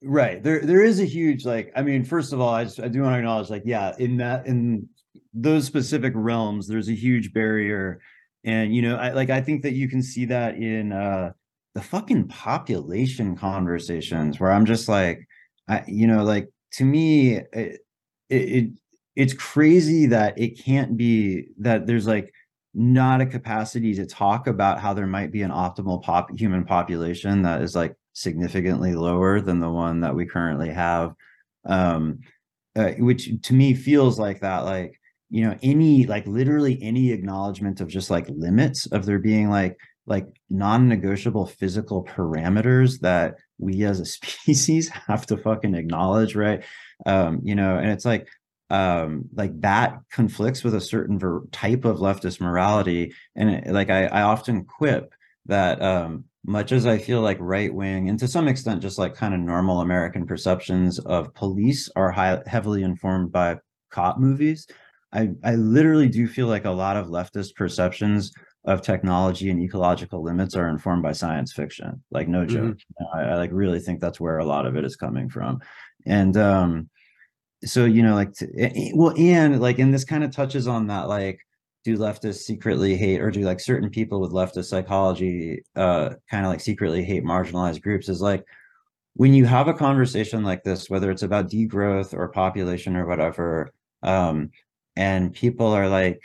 [SPEAKER 1] right there there is a huge like i mean first of all i just i do want to acknowledge like yeah in that in those specific realms there's a huge barrier and you know i like i think that you can see that in uh the fucking population conversations where i'm just like i you know like to me it, it it's crazy that it can't be that there's like not a capacity to talk about how there might be an optimal pop human population that is like significantly lower than the one that we currently have. Um uh, which to me feels like that like you know any like literally any acknowledgement of just like limits of there being like like non-negotiable physical parameters that we as a species have to fucking acknowledge right? Um you know and it's like um like that conflicts with a certain ver- type of leftist morality. And it, like I, I often quip that um much as i feel like right wing and to some extent just like kind of normal american perceptions of police are high, heavily informed by cop movies I, I literally do feel like a lot of leftist perceptions of technology and ecological limits are informed by science fiction. Like no joke. Mm-hmm. I, I, like really think that's where a lot of it is coming from. And um, so you know, like to, well, and like, and this kind of touches on that, like, do leftists secretly hate, or do like certain people with leftist psychology uh kind of like secretly hate marginalized groups? Is like when you have a conversation like this, whether it's about degrowth or population or whatever, um, and people are like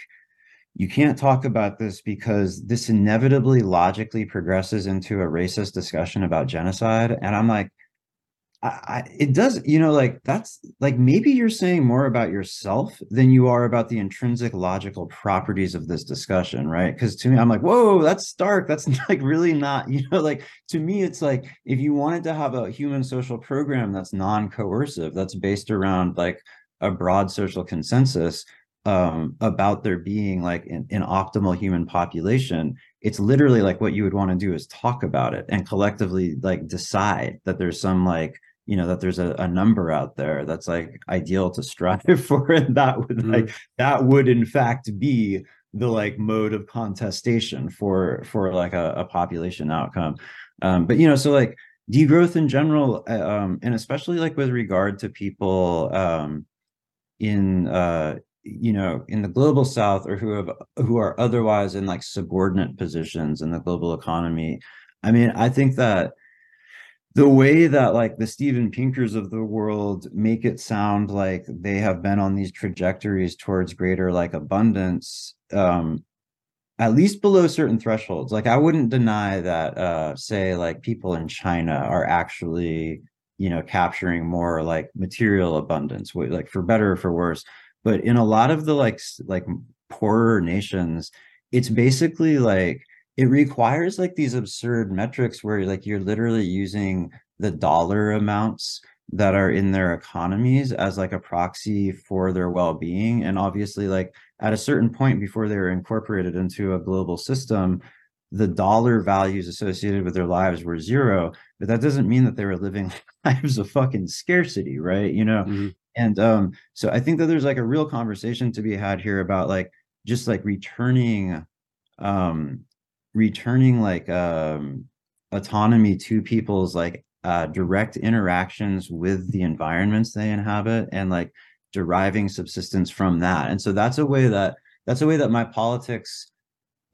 [SPEAKER 1] you can't talk about this because this inevitably logically progresses into a racist discussion about genocide. And i'm like I, I, it does you know like that's like maybe you're saying more about yourself than you are about the intrinsic logical properties of this discussion right? Because to me i'm like whoa that's stark. That's like really not you know like to me it's like if you wanted to have a human social program that's non-coercive that's based around like a broad social consensus um, about there being like an, an, optimal human population, it's literally like what you would want to do is talk about it and collectively like decide that there's some like you know that there's a, a number out there that's like ideal to strive for, and that would mm-hmm. like that would in fact be the like mode of contestation for for like a, a population outcome. Um, but you know, so like degrowth in general, uh, um, and especially like with regard to people um, in uh you know in the global south or who have who are otherwise in like subordinate positions in the global economy. I mean i think that the way that like the steven pinkers of the world make it sound like they have been on these trajectories towards greater like abundance um at least below certain thresholds. Like i wouldn't deny that uh say like people in china are actually you know capturing more like material abundance like for better or for worse but in a lot of the like like poorer nations it's basically like it requires like these absurd metrics where like you're literally using the dollar amounts that are in their economies as like a proxy for their well-being. And obviously like at a certain point before they were incorporated into a global system the dollar values associated with their lives were zero. But that doesn't mean that they were living lives of fucking scarcity right? You know? Mm-hmm. And um, so I think that there's like a real conversation to be had here about like just like returning um returning like um autonomy to people's like uh direct interactions with the environments they inhabit and like deriving subsistence from that. And so that's a way that that's a way that my politics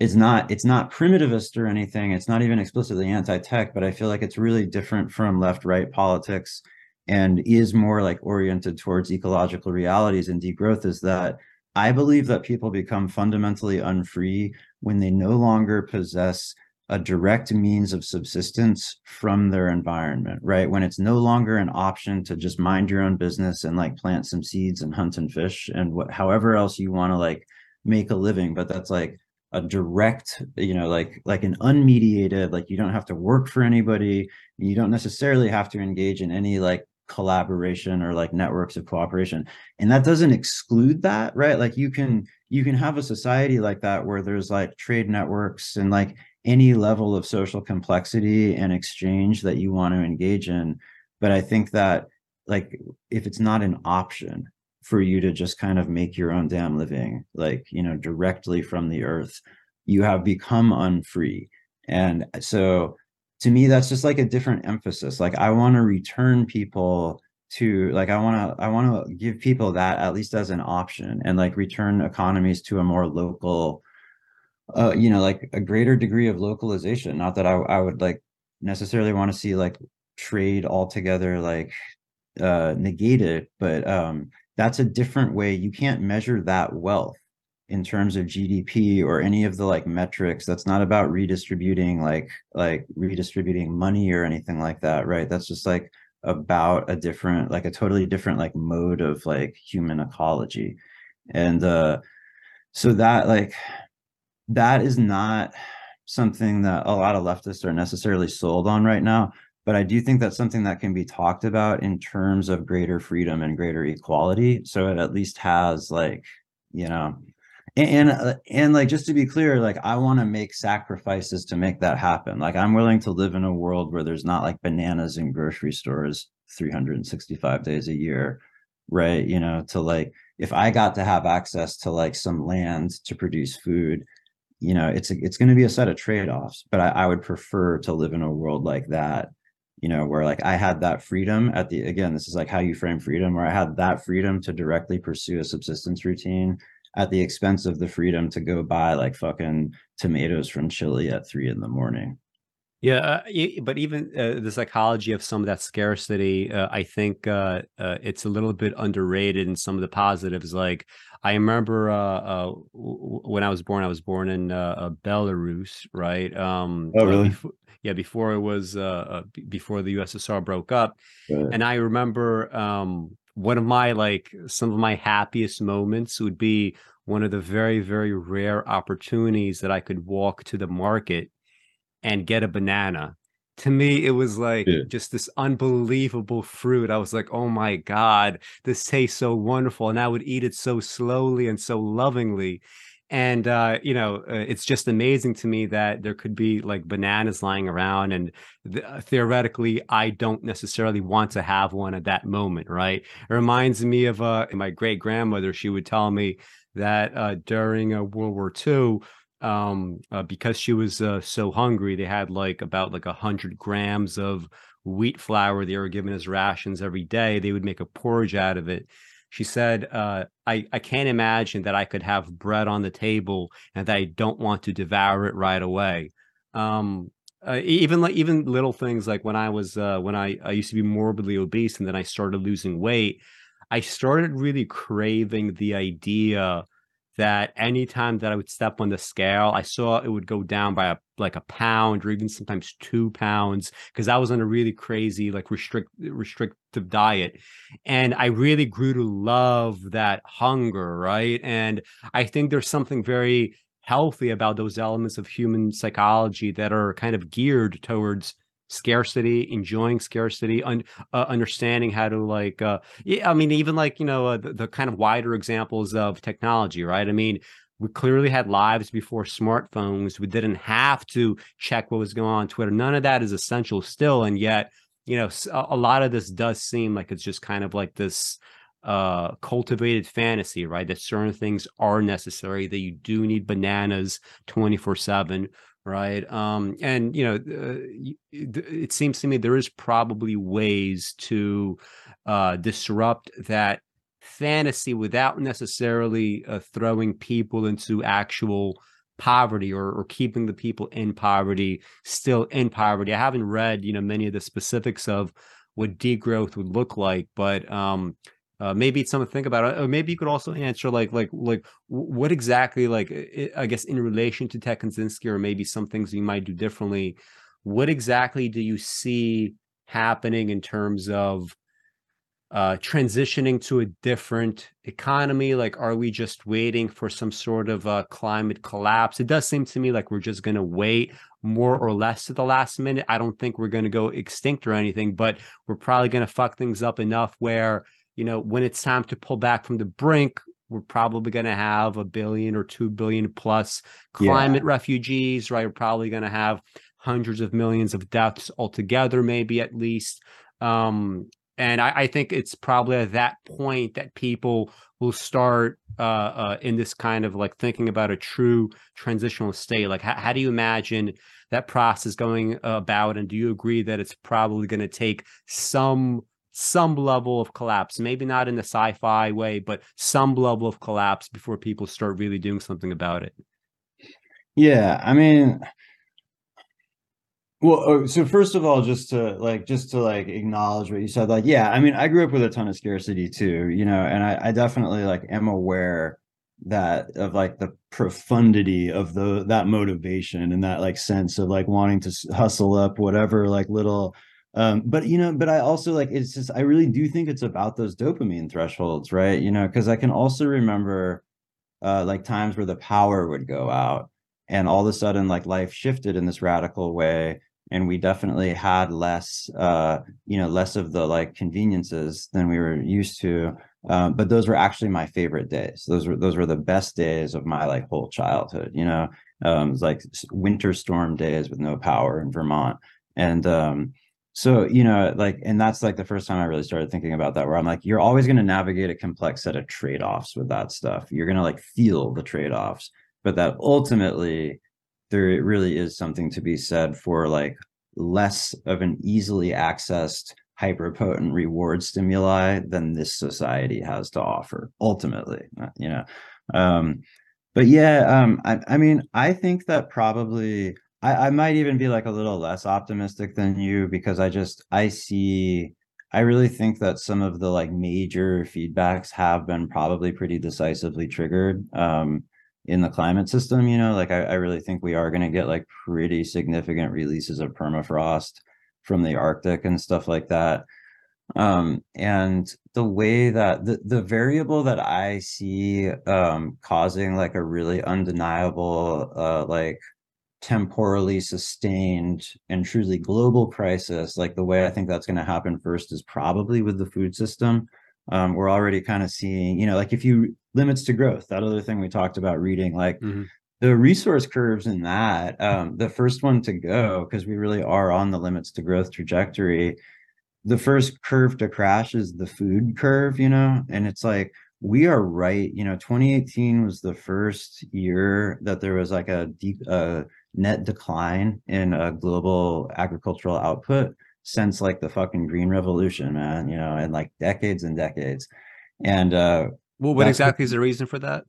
[SPEAKER 1] is not it's not primitivist or anything it's not even explicitly anti-tech but i feel like it's really different from left right politics and is more like oriented towards ecological realities and degrowth is that i believe that people become fundamentally unfree when they no longer possess a direct means of subsistence from their environment, right? When it's no longer an option to just mind your own business and like plant some seeds and hunt and fish and what, however else you want to like make a living, but that's like a direct, you know, like like an unmediated, like you don't have to work for anybody, you don't necessarily have to engage in any like collaboration or like networks of cooperation and that doesn't exclude that right? Like you can you can have a society like that where there's like trade networks and like any level of social complexity and exchange that you want to engage in but i think that like if it's not an option for you to just kind of make your own damn living like you know directly from the earth you have become unfree and so to me that's just like a different emphasis like i want to return people to like i want to i want to give people that at least as an option and like return economies to a more local uh, you know, like a greater degree of localization. Not that I, I would like necessarily want to see like trade altogether like uh negated, but um that's a different way. You can't measure that wealth in terms of GDP or any of the like metrics. That's not about redistributing like like redistributing money or anything like that, right? That's just like about a different like a totally different like mode of like human ecology. And uh so that like that is not something that a lot of leftists are necessarily sold on right now but i do think that's something that can be talked about in terms of greater freedom and greater equality so it at least has like you know and and, uh, and like just to be clear like i want to make sacrifices to make that happen. Like i'm willing to live in a world where there's not like bananas in grocery stores 365 days a year right? You know to like if i got to have access to like some land to produce food you know it's a, it's going to be a set of trade-offs but I, I would prefer to live in a world like that you know where like i had that freedom at the again this is like how you frame freedom where i had that freedom to directly pursue a subsistence routine at the expense of the freedom to go buy like fucking tomatoes from chile at three in the morning
[SPEAKER 2] yeah, uh, but even uh, the psychology of some of that scarcity, uh, I think uh, uh, it's a little bit underrated in some of the positives. Like I remember uh, when I was born, I was born in Belarus, right? Um,
[SPEAKER 1] oh, really?
[SPEAKER 2] Before, yeah, before it was before the USSR broke up, and I remember um, one of my like some of my happiest moments would be one of the very very rare opportunities that I could walk to the market and get a banana. To me, it was like yeah. just this unbelievable fruit. I was like, oh my God, this tastes so wonderful. And I would eat it so slowly and so lovingly. And, uh, you know, uh, it's just amazing to me that there could be like bananas lying around. And th- uh, theoretically, I don't necessarily want to have one at that moment, right? It reminds me of uh, my great grandmother. She would tell me that uh, during uh, World War II, um, because she was so hungry, they had like about like a hundred grams of wheat flour they were given as rations every day. They would make a porridge out of it. She said, uh, I, I can't imagine that I could have bread on the table and that I don't want to devour it right away. Um, uh, even like even little things like when I was uh, when I, I used to be morbidly obese and then I started losing weight, I started really craving the idea that anytime that I would step on the scale, I saw it would go down by a, like a pound or even sometimes two pounds because I was on a really crazy like restrict restrictive diet, and I really grew to love that hunger, right? And I think there's something very healthy about those elements of human psychology that are kind of geared towards scarcity enjoying scarcity un, uh, understanding how to like uh yeah i mean even like you know uh, the, the kind of wider examples of technology right? I mean we clearly had lives before smartphones. We didn't have to check what was going on twitter. None of that is essential still and yet you know a lot of this does seem like it's just kind of like this uh cultivated fantasy right? That certain things are necessary that you do need bananas 24 7 right um and you know uh, it seems to me there is probably ways to uh disrupt that fantasy without necessarily uh, throwing people into actual poverty or, or keeping the people in poverty still in poverty. I haven't read, you know, many of the specifics of what degrowth would look like, but um, uh, maybe it's something to think about. Or maybe you could also answer like like like what exactly like I guess in relation to Ted Kaczynski, or maybe some things you might do differently. What exactly do you see happening in terms of uh, transitioning to a different economy? Like, are we just waiting for some sort of a climate collapse? It does seem to me like we're just going to wait more or less to the last minute. I don't think we're going to go extinct or anything, but we're probably going to fuck things up enough where, you know, when it's time to pull back from the brink, we're probably going to have a billion or two billion plus climate yeah. refugees, right? We're probably going to have hundreds of millions of deaths altogether, maybe at least. Um, and I, I, think it's probably at that point that people will start uh, uh, in this kind of like thinking about a true transitional state. Like, how, how do you imagine that process going about? And do you agree that it's probably going to take some some level of collapse, maybe not in the sci-fi way, but some level of collapse before people start really doing something about it?
[SPEAKER 1] Yeah, I mean, well, oh, so first of all, just to like, just to like acknowledge what you said, like, yeah, I mean, I grew up with a ton of scarcity too, you know, and I, I definitely like am aware that of like the profundity of the that motivation and that like sense of like wanting to hustle up whatever like little um but you know but i also like it's just i really do think it's about those dopamine thresholds right? You know because i can also remember uh like times where the power would go out and all of a sudden like life shifted in this radical way and we definitely had less uh you know less of the like conveniences than we were used to. Um, but those were actually my favorite days. Those were those were the best days of my like whole childhood you know? Um it was like winter storm days with no power in vermont. And um so you know like and that's like the first time i really started thinking about that where i'm like you're always going to navigate a complex set of trade-offs with that stuff. You're going to like feel the trade-offs but that ultimately there really is something to be said for like less of an easily accessed hyperpotent reward stimuli than this society has to offer ultimately uh, you know? Um but yeah um i, I mean i think that probably I, I might even be like a little less optimistic than you because i just i see i really think that some of the like major feedbacks have been probably pretty decisively triggered um in the climate system you know? Like i, I really think we are going to get like pretty significant releases of permafrost from the arctic and stuff like that. Um and the way that the, the variable that i see um causing like a really undeniable uh like temporally sustained and truly global crisis like the way i think that's going to happen first is probably with the food system um, we're already kind of seeing, you know, like if you limits to growth, that other thing we talked about reading, like mm-hmm. the resource curves in that, um, the first one to go, because we really are on the limits to growth trajectory. The first curve to crash is the food curve, you know, and it's like we are right. You know, 2018 was the first year that there was like a deep uh, net decline in a global agricultural output since like the fucking green revolution, man, you know, and like decades and decades. And uh
[SPEAKER 2] well, what exactly what, is the reason for that?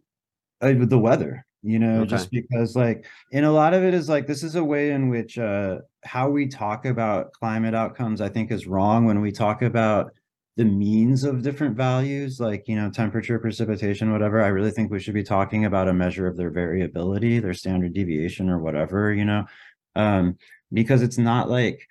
[SPEAKER 1] Uh, the weather, you know, okay. just because like and a lot of it is like this is a way in which uh how we talk about climate outcomes, I think is wrong when we talk about the means of different values like you know temperature precipitation whatever i really think we should be talking about a measure of their variability their standard deviation or whatever you know? Um because it's not like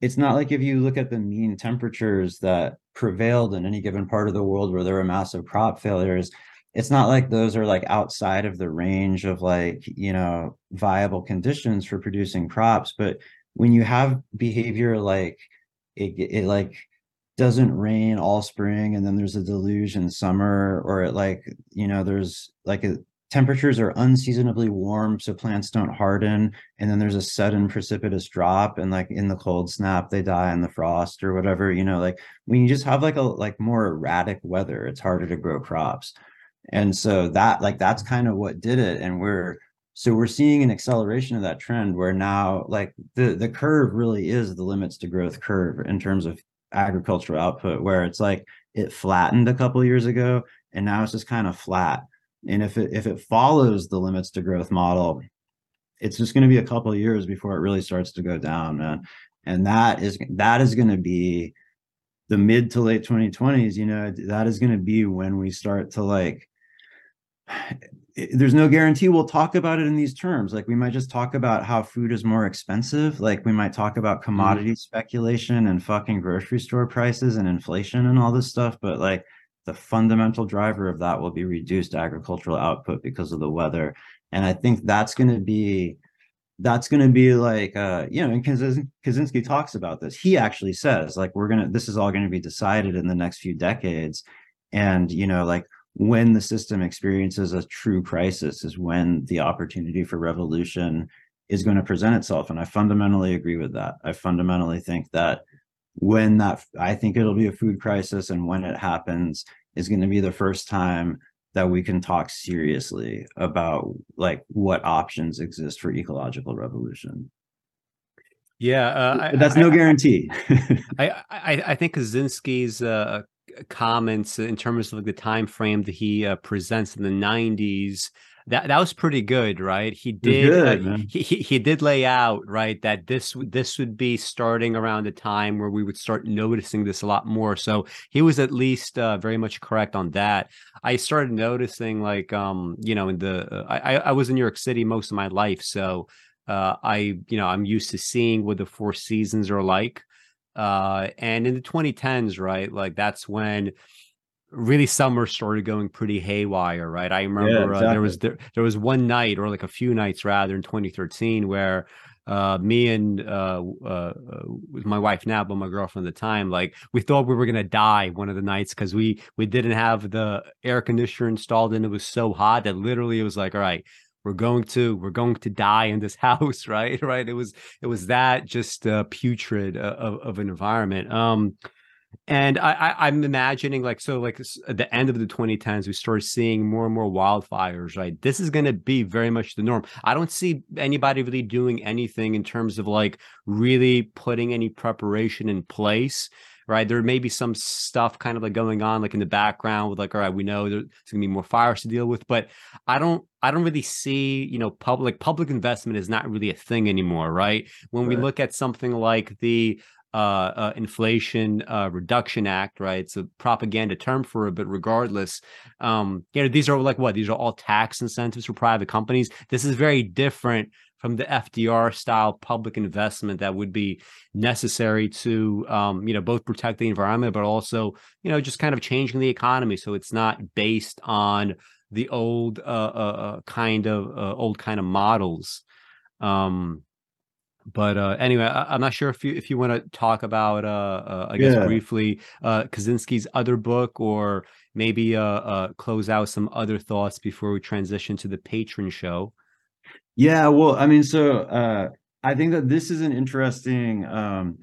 [SPEAKER 1] it's not like if you look at the mean temperatures that prevailed in any given part of the world where there were massive crop failures it's not like those are like outside of the range of like you know viable conditions for producing crops but when you have behavior like it, it like doesn't rain all spring and then there's a deluge in summer or it like you know there's like a temperatures are unseasonably warm so plants don't harden and then there's a sudden precipitous drop and like in the cold snap they die in the frost or whatever you know like when you just have like a like more erratic weather it's harder to grow crops. And so that like that's kind of what did it and we're so we're seeing an acceleration of that trend where now like the the curve really is the limits to growth curve in terms of agricultural output where it's like it flattened a couple years ago and now it's just kind of flat. And if it if it follows the limits to growth model it's just going to be a couple years before it really starts to go down man. And that is that is going to be the mid to late 2020s you know that is going to be when we start to like there's no guarantee we'll talk about it in these terms like we might just talk about how food is more expensive like we might talk about mm-hmm. commodity mm. speculation and fucking grocery store prices and inflation and all this stuff but like the fundamental driver of that will be reduced agricultural output because of the weather and i think that's going to be that's going to be like uh you know and kaczynski talks about this he actually says like we're gonna this is all going to be decided in the next few decades and you know like when the system experiences a true crisis is when the opportunity for revolution is going to present itself and i fundamentally agree with that. I fundamentally think that when that i think it'll be a food crisis and when it happens is going to be the first time that we can talk seriously about like what options exist for ecological revolution.
[SPEAKER 2] Yeah uh,
[SPEAKER 1] that's I, no guarantee.
[SPEAKER 2] I, I i think kaczynski's uh comments in terms of like the time frame that he uh, presents in the 90s that that was pretty good right? He did good, uh, he, he, he did lay out right that this this would be starting around the time where we would start noticing this a lot more. So he was at least uh, very much correct on that. I started noticing like um you know in the uh, i i was in new york city most of my life so uh, I, you know, I'm used to seeing what the four seasons are like. Uh, and in the 2010s, right, like that's when really summer started going pretty haywire, right? I remember yeah, exactly. uh, there was there, there was one night or like a few nights rather in 2013 where uh, me and uh, uh, uh with my wife now, but my girlfriend at the time, like we thought we were gonna die one of the nights because we we didn't have the air conditioner installed and it was so hot that literally it was like, all right, we're going to we're going to die in this house right? Right? It was it was that just uh, putrid uh, of, of an environment. Um and I, I am imagining like so like at the end of the 2010s we start seeing more and more wildfires right? This is going to be very much the norm. I don't see anybody really doing anything in terms of like really putting any preparation in place right? There may be some stuff kind of like going on like in the background with like, all right, we know there's gonna be more fires to deal with, but I don't I don't really see, you know, public public investment is not really a thing anymore, right? When right. we look at something like the uh, uh, Inflation uh, Reduction Act, right? It's a propaganda term for it, but regardless, um, you know, these are like what? These are all tax incentives for private companies. This is very different from the FDR style public investment that would be necessary to, um, you know, both protect the environment, but also, you know, just kind of changing the economy. So it's not based on the old uh, uh, uh kind of uh, old kind of models. Um, but uh, anyway, I, am not sure if you if you want to talk about uh, uh I guess yeah. briefly uh Kaczynski's other book or maybe uh, uh close out some other thoughts before we transition to the patron show.
[SPEAKER 1] Yeah, well, I mean, so uh, I think that this is an interesting um,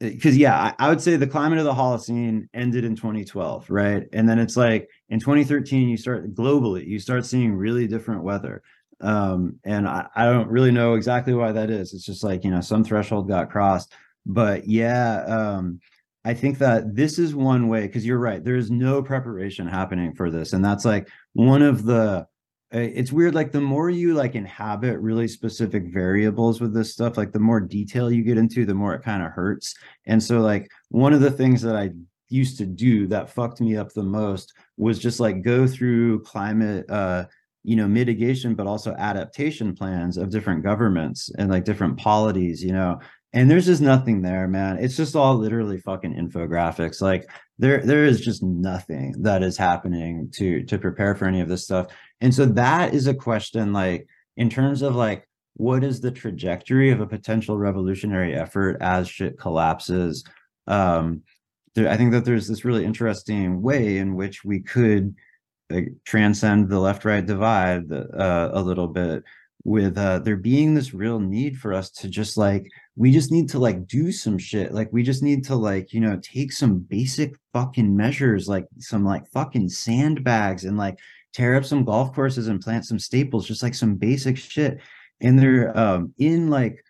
[SPEAKER 1] because yeah, I, I, would say the climate of the Holocene ended in 2012, right? And then it's like in 2013, you start globally, you start seeing really different weather. Um, and I, I don't really know exactly why that is. It's just like, you know, some threshold got crossed. But yeah, um, I think that this is one way because you're right. There's no preparation happening for this. And that's like one of the it's weird like the more you like inhabit really specific variables with this stuff like the more detail you get into the more it kind of hurts. And so like one of the things that i used to do that fucked me up the most was just like go through climate uh you know mitigation but also adaptation plans of different governments and like different polities you know and there's just nothing there man. It's just all literally fucking infographics. Like there there is just nothing that is happening to to prepare for any of this stuff. And so that is a question like in terms of like what is the trajectory of a potential revolutionary effort as shit collapses? Um there, i think that there's this really interesting way in which we could like, transcend the left right divide uh, a little bit with uh there being this real need for us to just like we just need to like do some shit like we just need to like you know take some basic fucking measures like some like fucking sandbags and like tear up some golf courses and plant some staples just like some basic shit. And they're um in like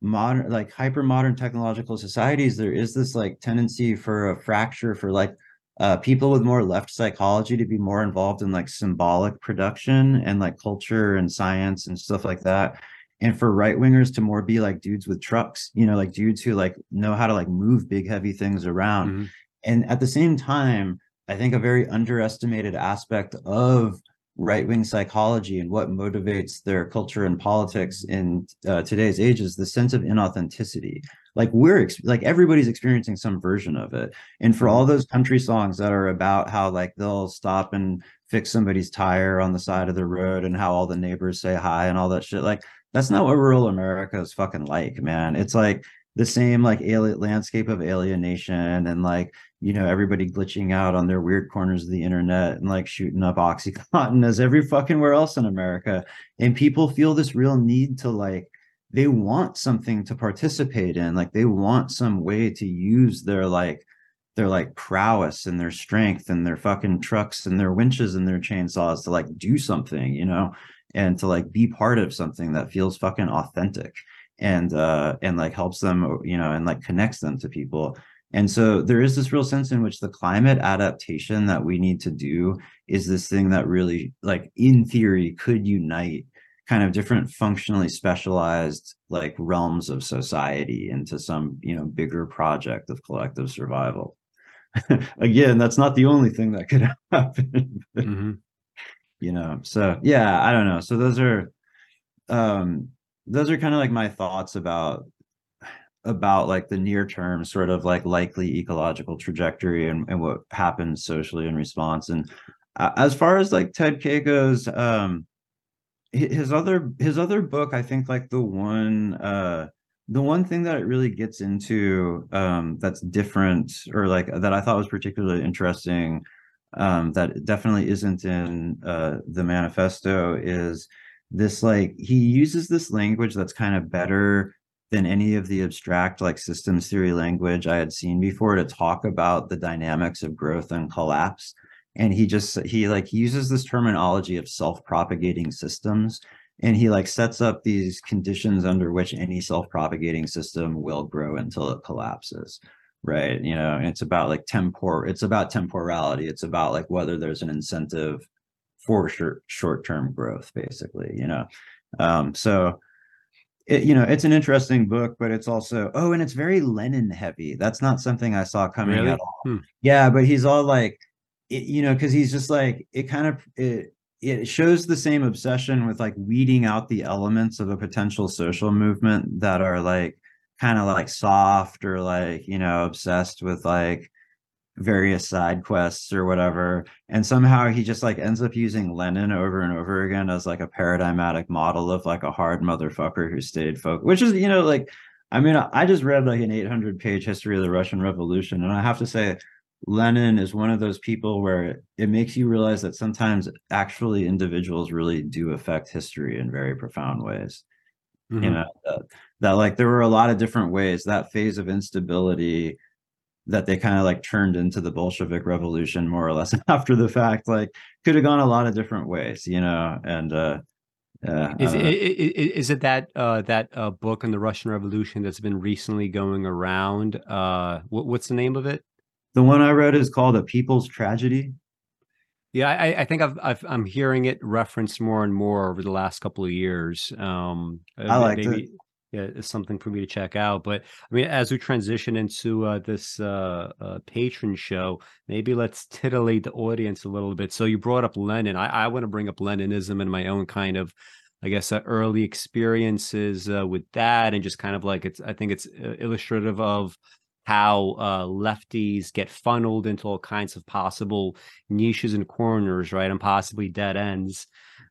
[SPEAKER 1] modern like hyper modern technological societies there is this like tendency for a fracture for like uh, people with more left psychology to be more involved in like symbolic production and like culture and science and stuff like that. And for right wingers to more be like dudes with trucks you know like dudes who like know how to like move big heavy things around. Mm-hmm. and at the same time i think a very underestimated aspect of right wing psychology and what motivates their culture and politics in uh, today's age is the sense of inauthenticity like we're like everybody's experiencing some version of it. And for all those country songs that are about how like they'll stop and fix somebody's tire on the side of the road and how all the neighbors say hi and all that shit like that's not what rural america is fucking like man. It's like the same like alien landscape of alienation and like you know everybody glitching out on their weird corners of the internet and like shooting up oxycontin as every fucking where else in america. And people feel this real need to like they want something to participate in like they want some way to use their like their like prowess and their strength and their fucking trucks and their winches and their chainsaws to like do something you know and to like be part of something that feels fucking authentic and uh and like helps them you know and like connects them to people. And so there is this real sense in which the climate adaptation that we need to do is this thing that really like in theory could unite kind of different functionally specialized like realms of society into some you know bigger project of collective survival. Again that's not the only thing that could happen. Mm-hmm. you know so yeah i don't know. So those are um those are kind of like my thoughts about about like the near term sort of like likely ecological trajectory and, and what happens socially in response. And uh, as far as like ted K goes um his other his other book i think like the one uh the one thing that it really gets into um that's different or like that i thought was particularly interesting um that definitely isn't in uh the manifesto is this like he uses this language that's kind of better than any of the abstract like systems theory language i had seen before to talk about the dynamics of growth and collapse and he just he like uses this terminology of self-propagating systems and he like sets up these conditions under which any self-propagating system will grow until it collapses right? You know and it's about like tempor it's about temporality. It's about like whether there's an incentive for short short-term growth basically you know? Um so it, you know it's an interesting book but it's also oh and it's very lenin heavy that's not something i saw coming really? at all. Hmm. yeah but he's all like it, you know, because he's just like it kind of it it shows the same obsession with like weeding out the elements of a potential social movement that are like kind of like soft or like you know obsessed with like various side quests or whatever. And somehow he just like ends up using lenin over and over again as like a paradigmatic model of like a hard motherfucker who stayed focused which is you know like i mean i just read like an 800 page history of the russian revolution and i have to say Lenin is one of those people where it makes you realize that sometimes actually individuals really do affect history in very profound ways. Mm-hmm. You know, that, that, like there were a lot of different ways that phase of instability that they kind of like turned into the Bolshevik revolution more or less after the fact, like could have gone a lot of different ways, you know, and, uh,
[SPEAKER 2] uh, is, it, is it that uh, that uh, book on the Russian Revolution that's been recently going around? Uh, what, what's the name of it?
[SPEAKER 1] The one I read is called A People's Tragedy.
[SPEAKER 2] Yeah, I, I think I've, i am hearing it referenced more and more over the last couple of years. Um,
[SPEAKER 1] I like it.
[SPEAKER 2] Yeah, it's something for me to check out. But I mean, as we transition into uh, this uh, uh, patron show, maybe let's titillate the audience a little bit. So you brought up Lenin. I, I want to bring up Leninism and my own kind of I guess uh, early experiences uh, with that, and just kind of like it's. I think it's uh, illustrative of how uh, lefties get funneled into all kinds of possible niches and corners, right, and possibly dead ends.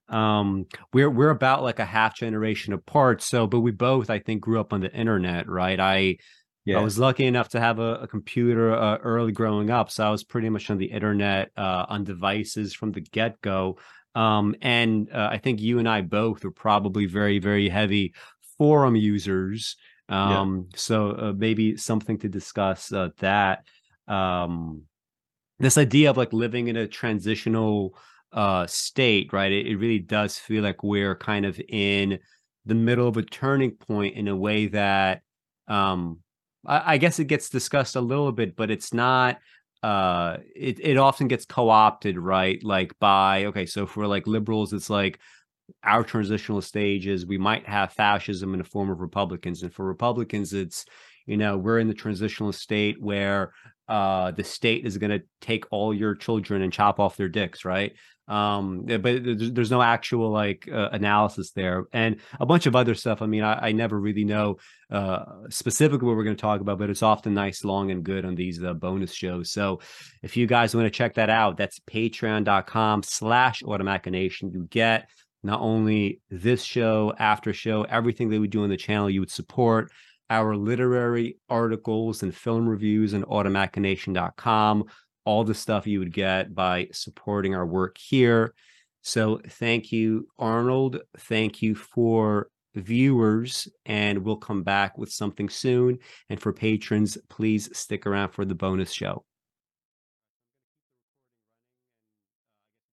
[SPEAKER 2] Um, we're we're about like a half generation apart. So, but we both, I think, grew up on the internet, right? I yeah. I was lucky enough to have a, a computer uh, early growing up, so I was pretty much on the internet uh, on devices from the get go. Um, and uh, I think you and I both were probably very very heavy forum users um, yeah. So uh, maybe something to discuss uh, that. Um, this idea of like living in a transitional uh, state, right? It, it really does feel like we're kind of in the middle of a turning point in a way that um, I, I guess it gets discussed a little bit, but it's not uh it, it often gets co-opted right like by okay so for like liberals it's like our transitional stages we might have fascism in the form of republicans. And for republicans it's you know we're in the transitional state where uh the state is going to take all your children and chop off their dicks right? Um but there's, no actual like uh, analysis there. And a bunch of other stuff i mean i, I never really know uh specifically what we're going to talk about but it's often nice long and good on these uh, bonus shows. So if you guys want to check that out that's patreon.com slash automachination you get not only this show after show everything that we do on the channel you would support our literary articles and film reviews on automachination.com all the stuff you would get by supporting our work here. So thank you, Arnold. Thank you for viewers, and we'll come back with something soon. And for patrons, please stick around for the bonus show.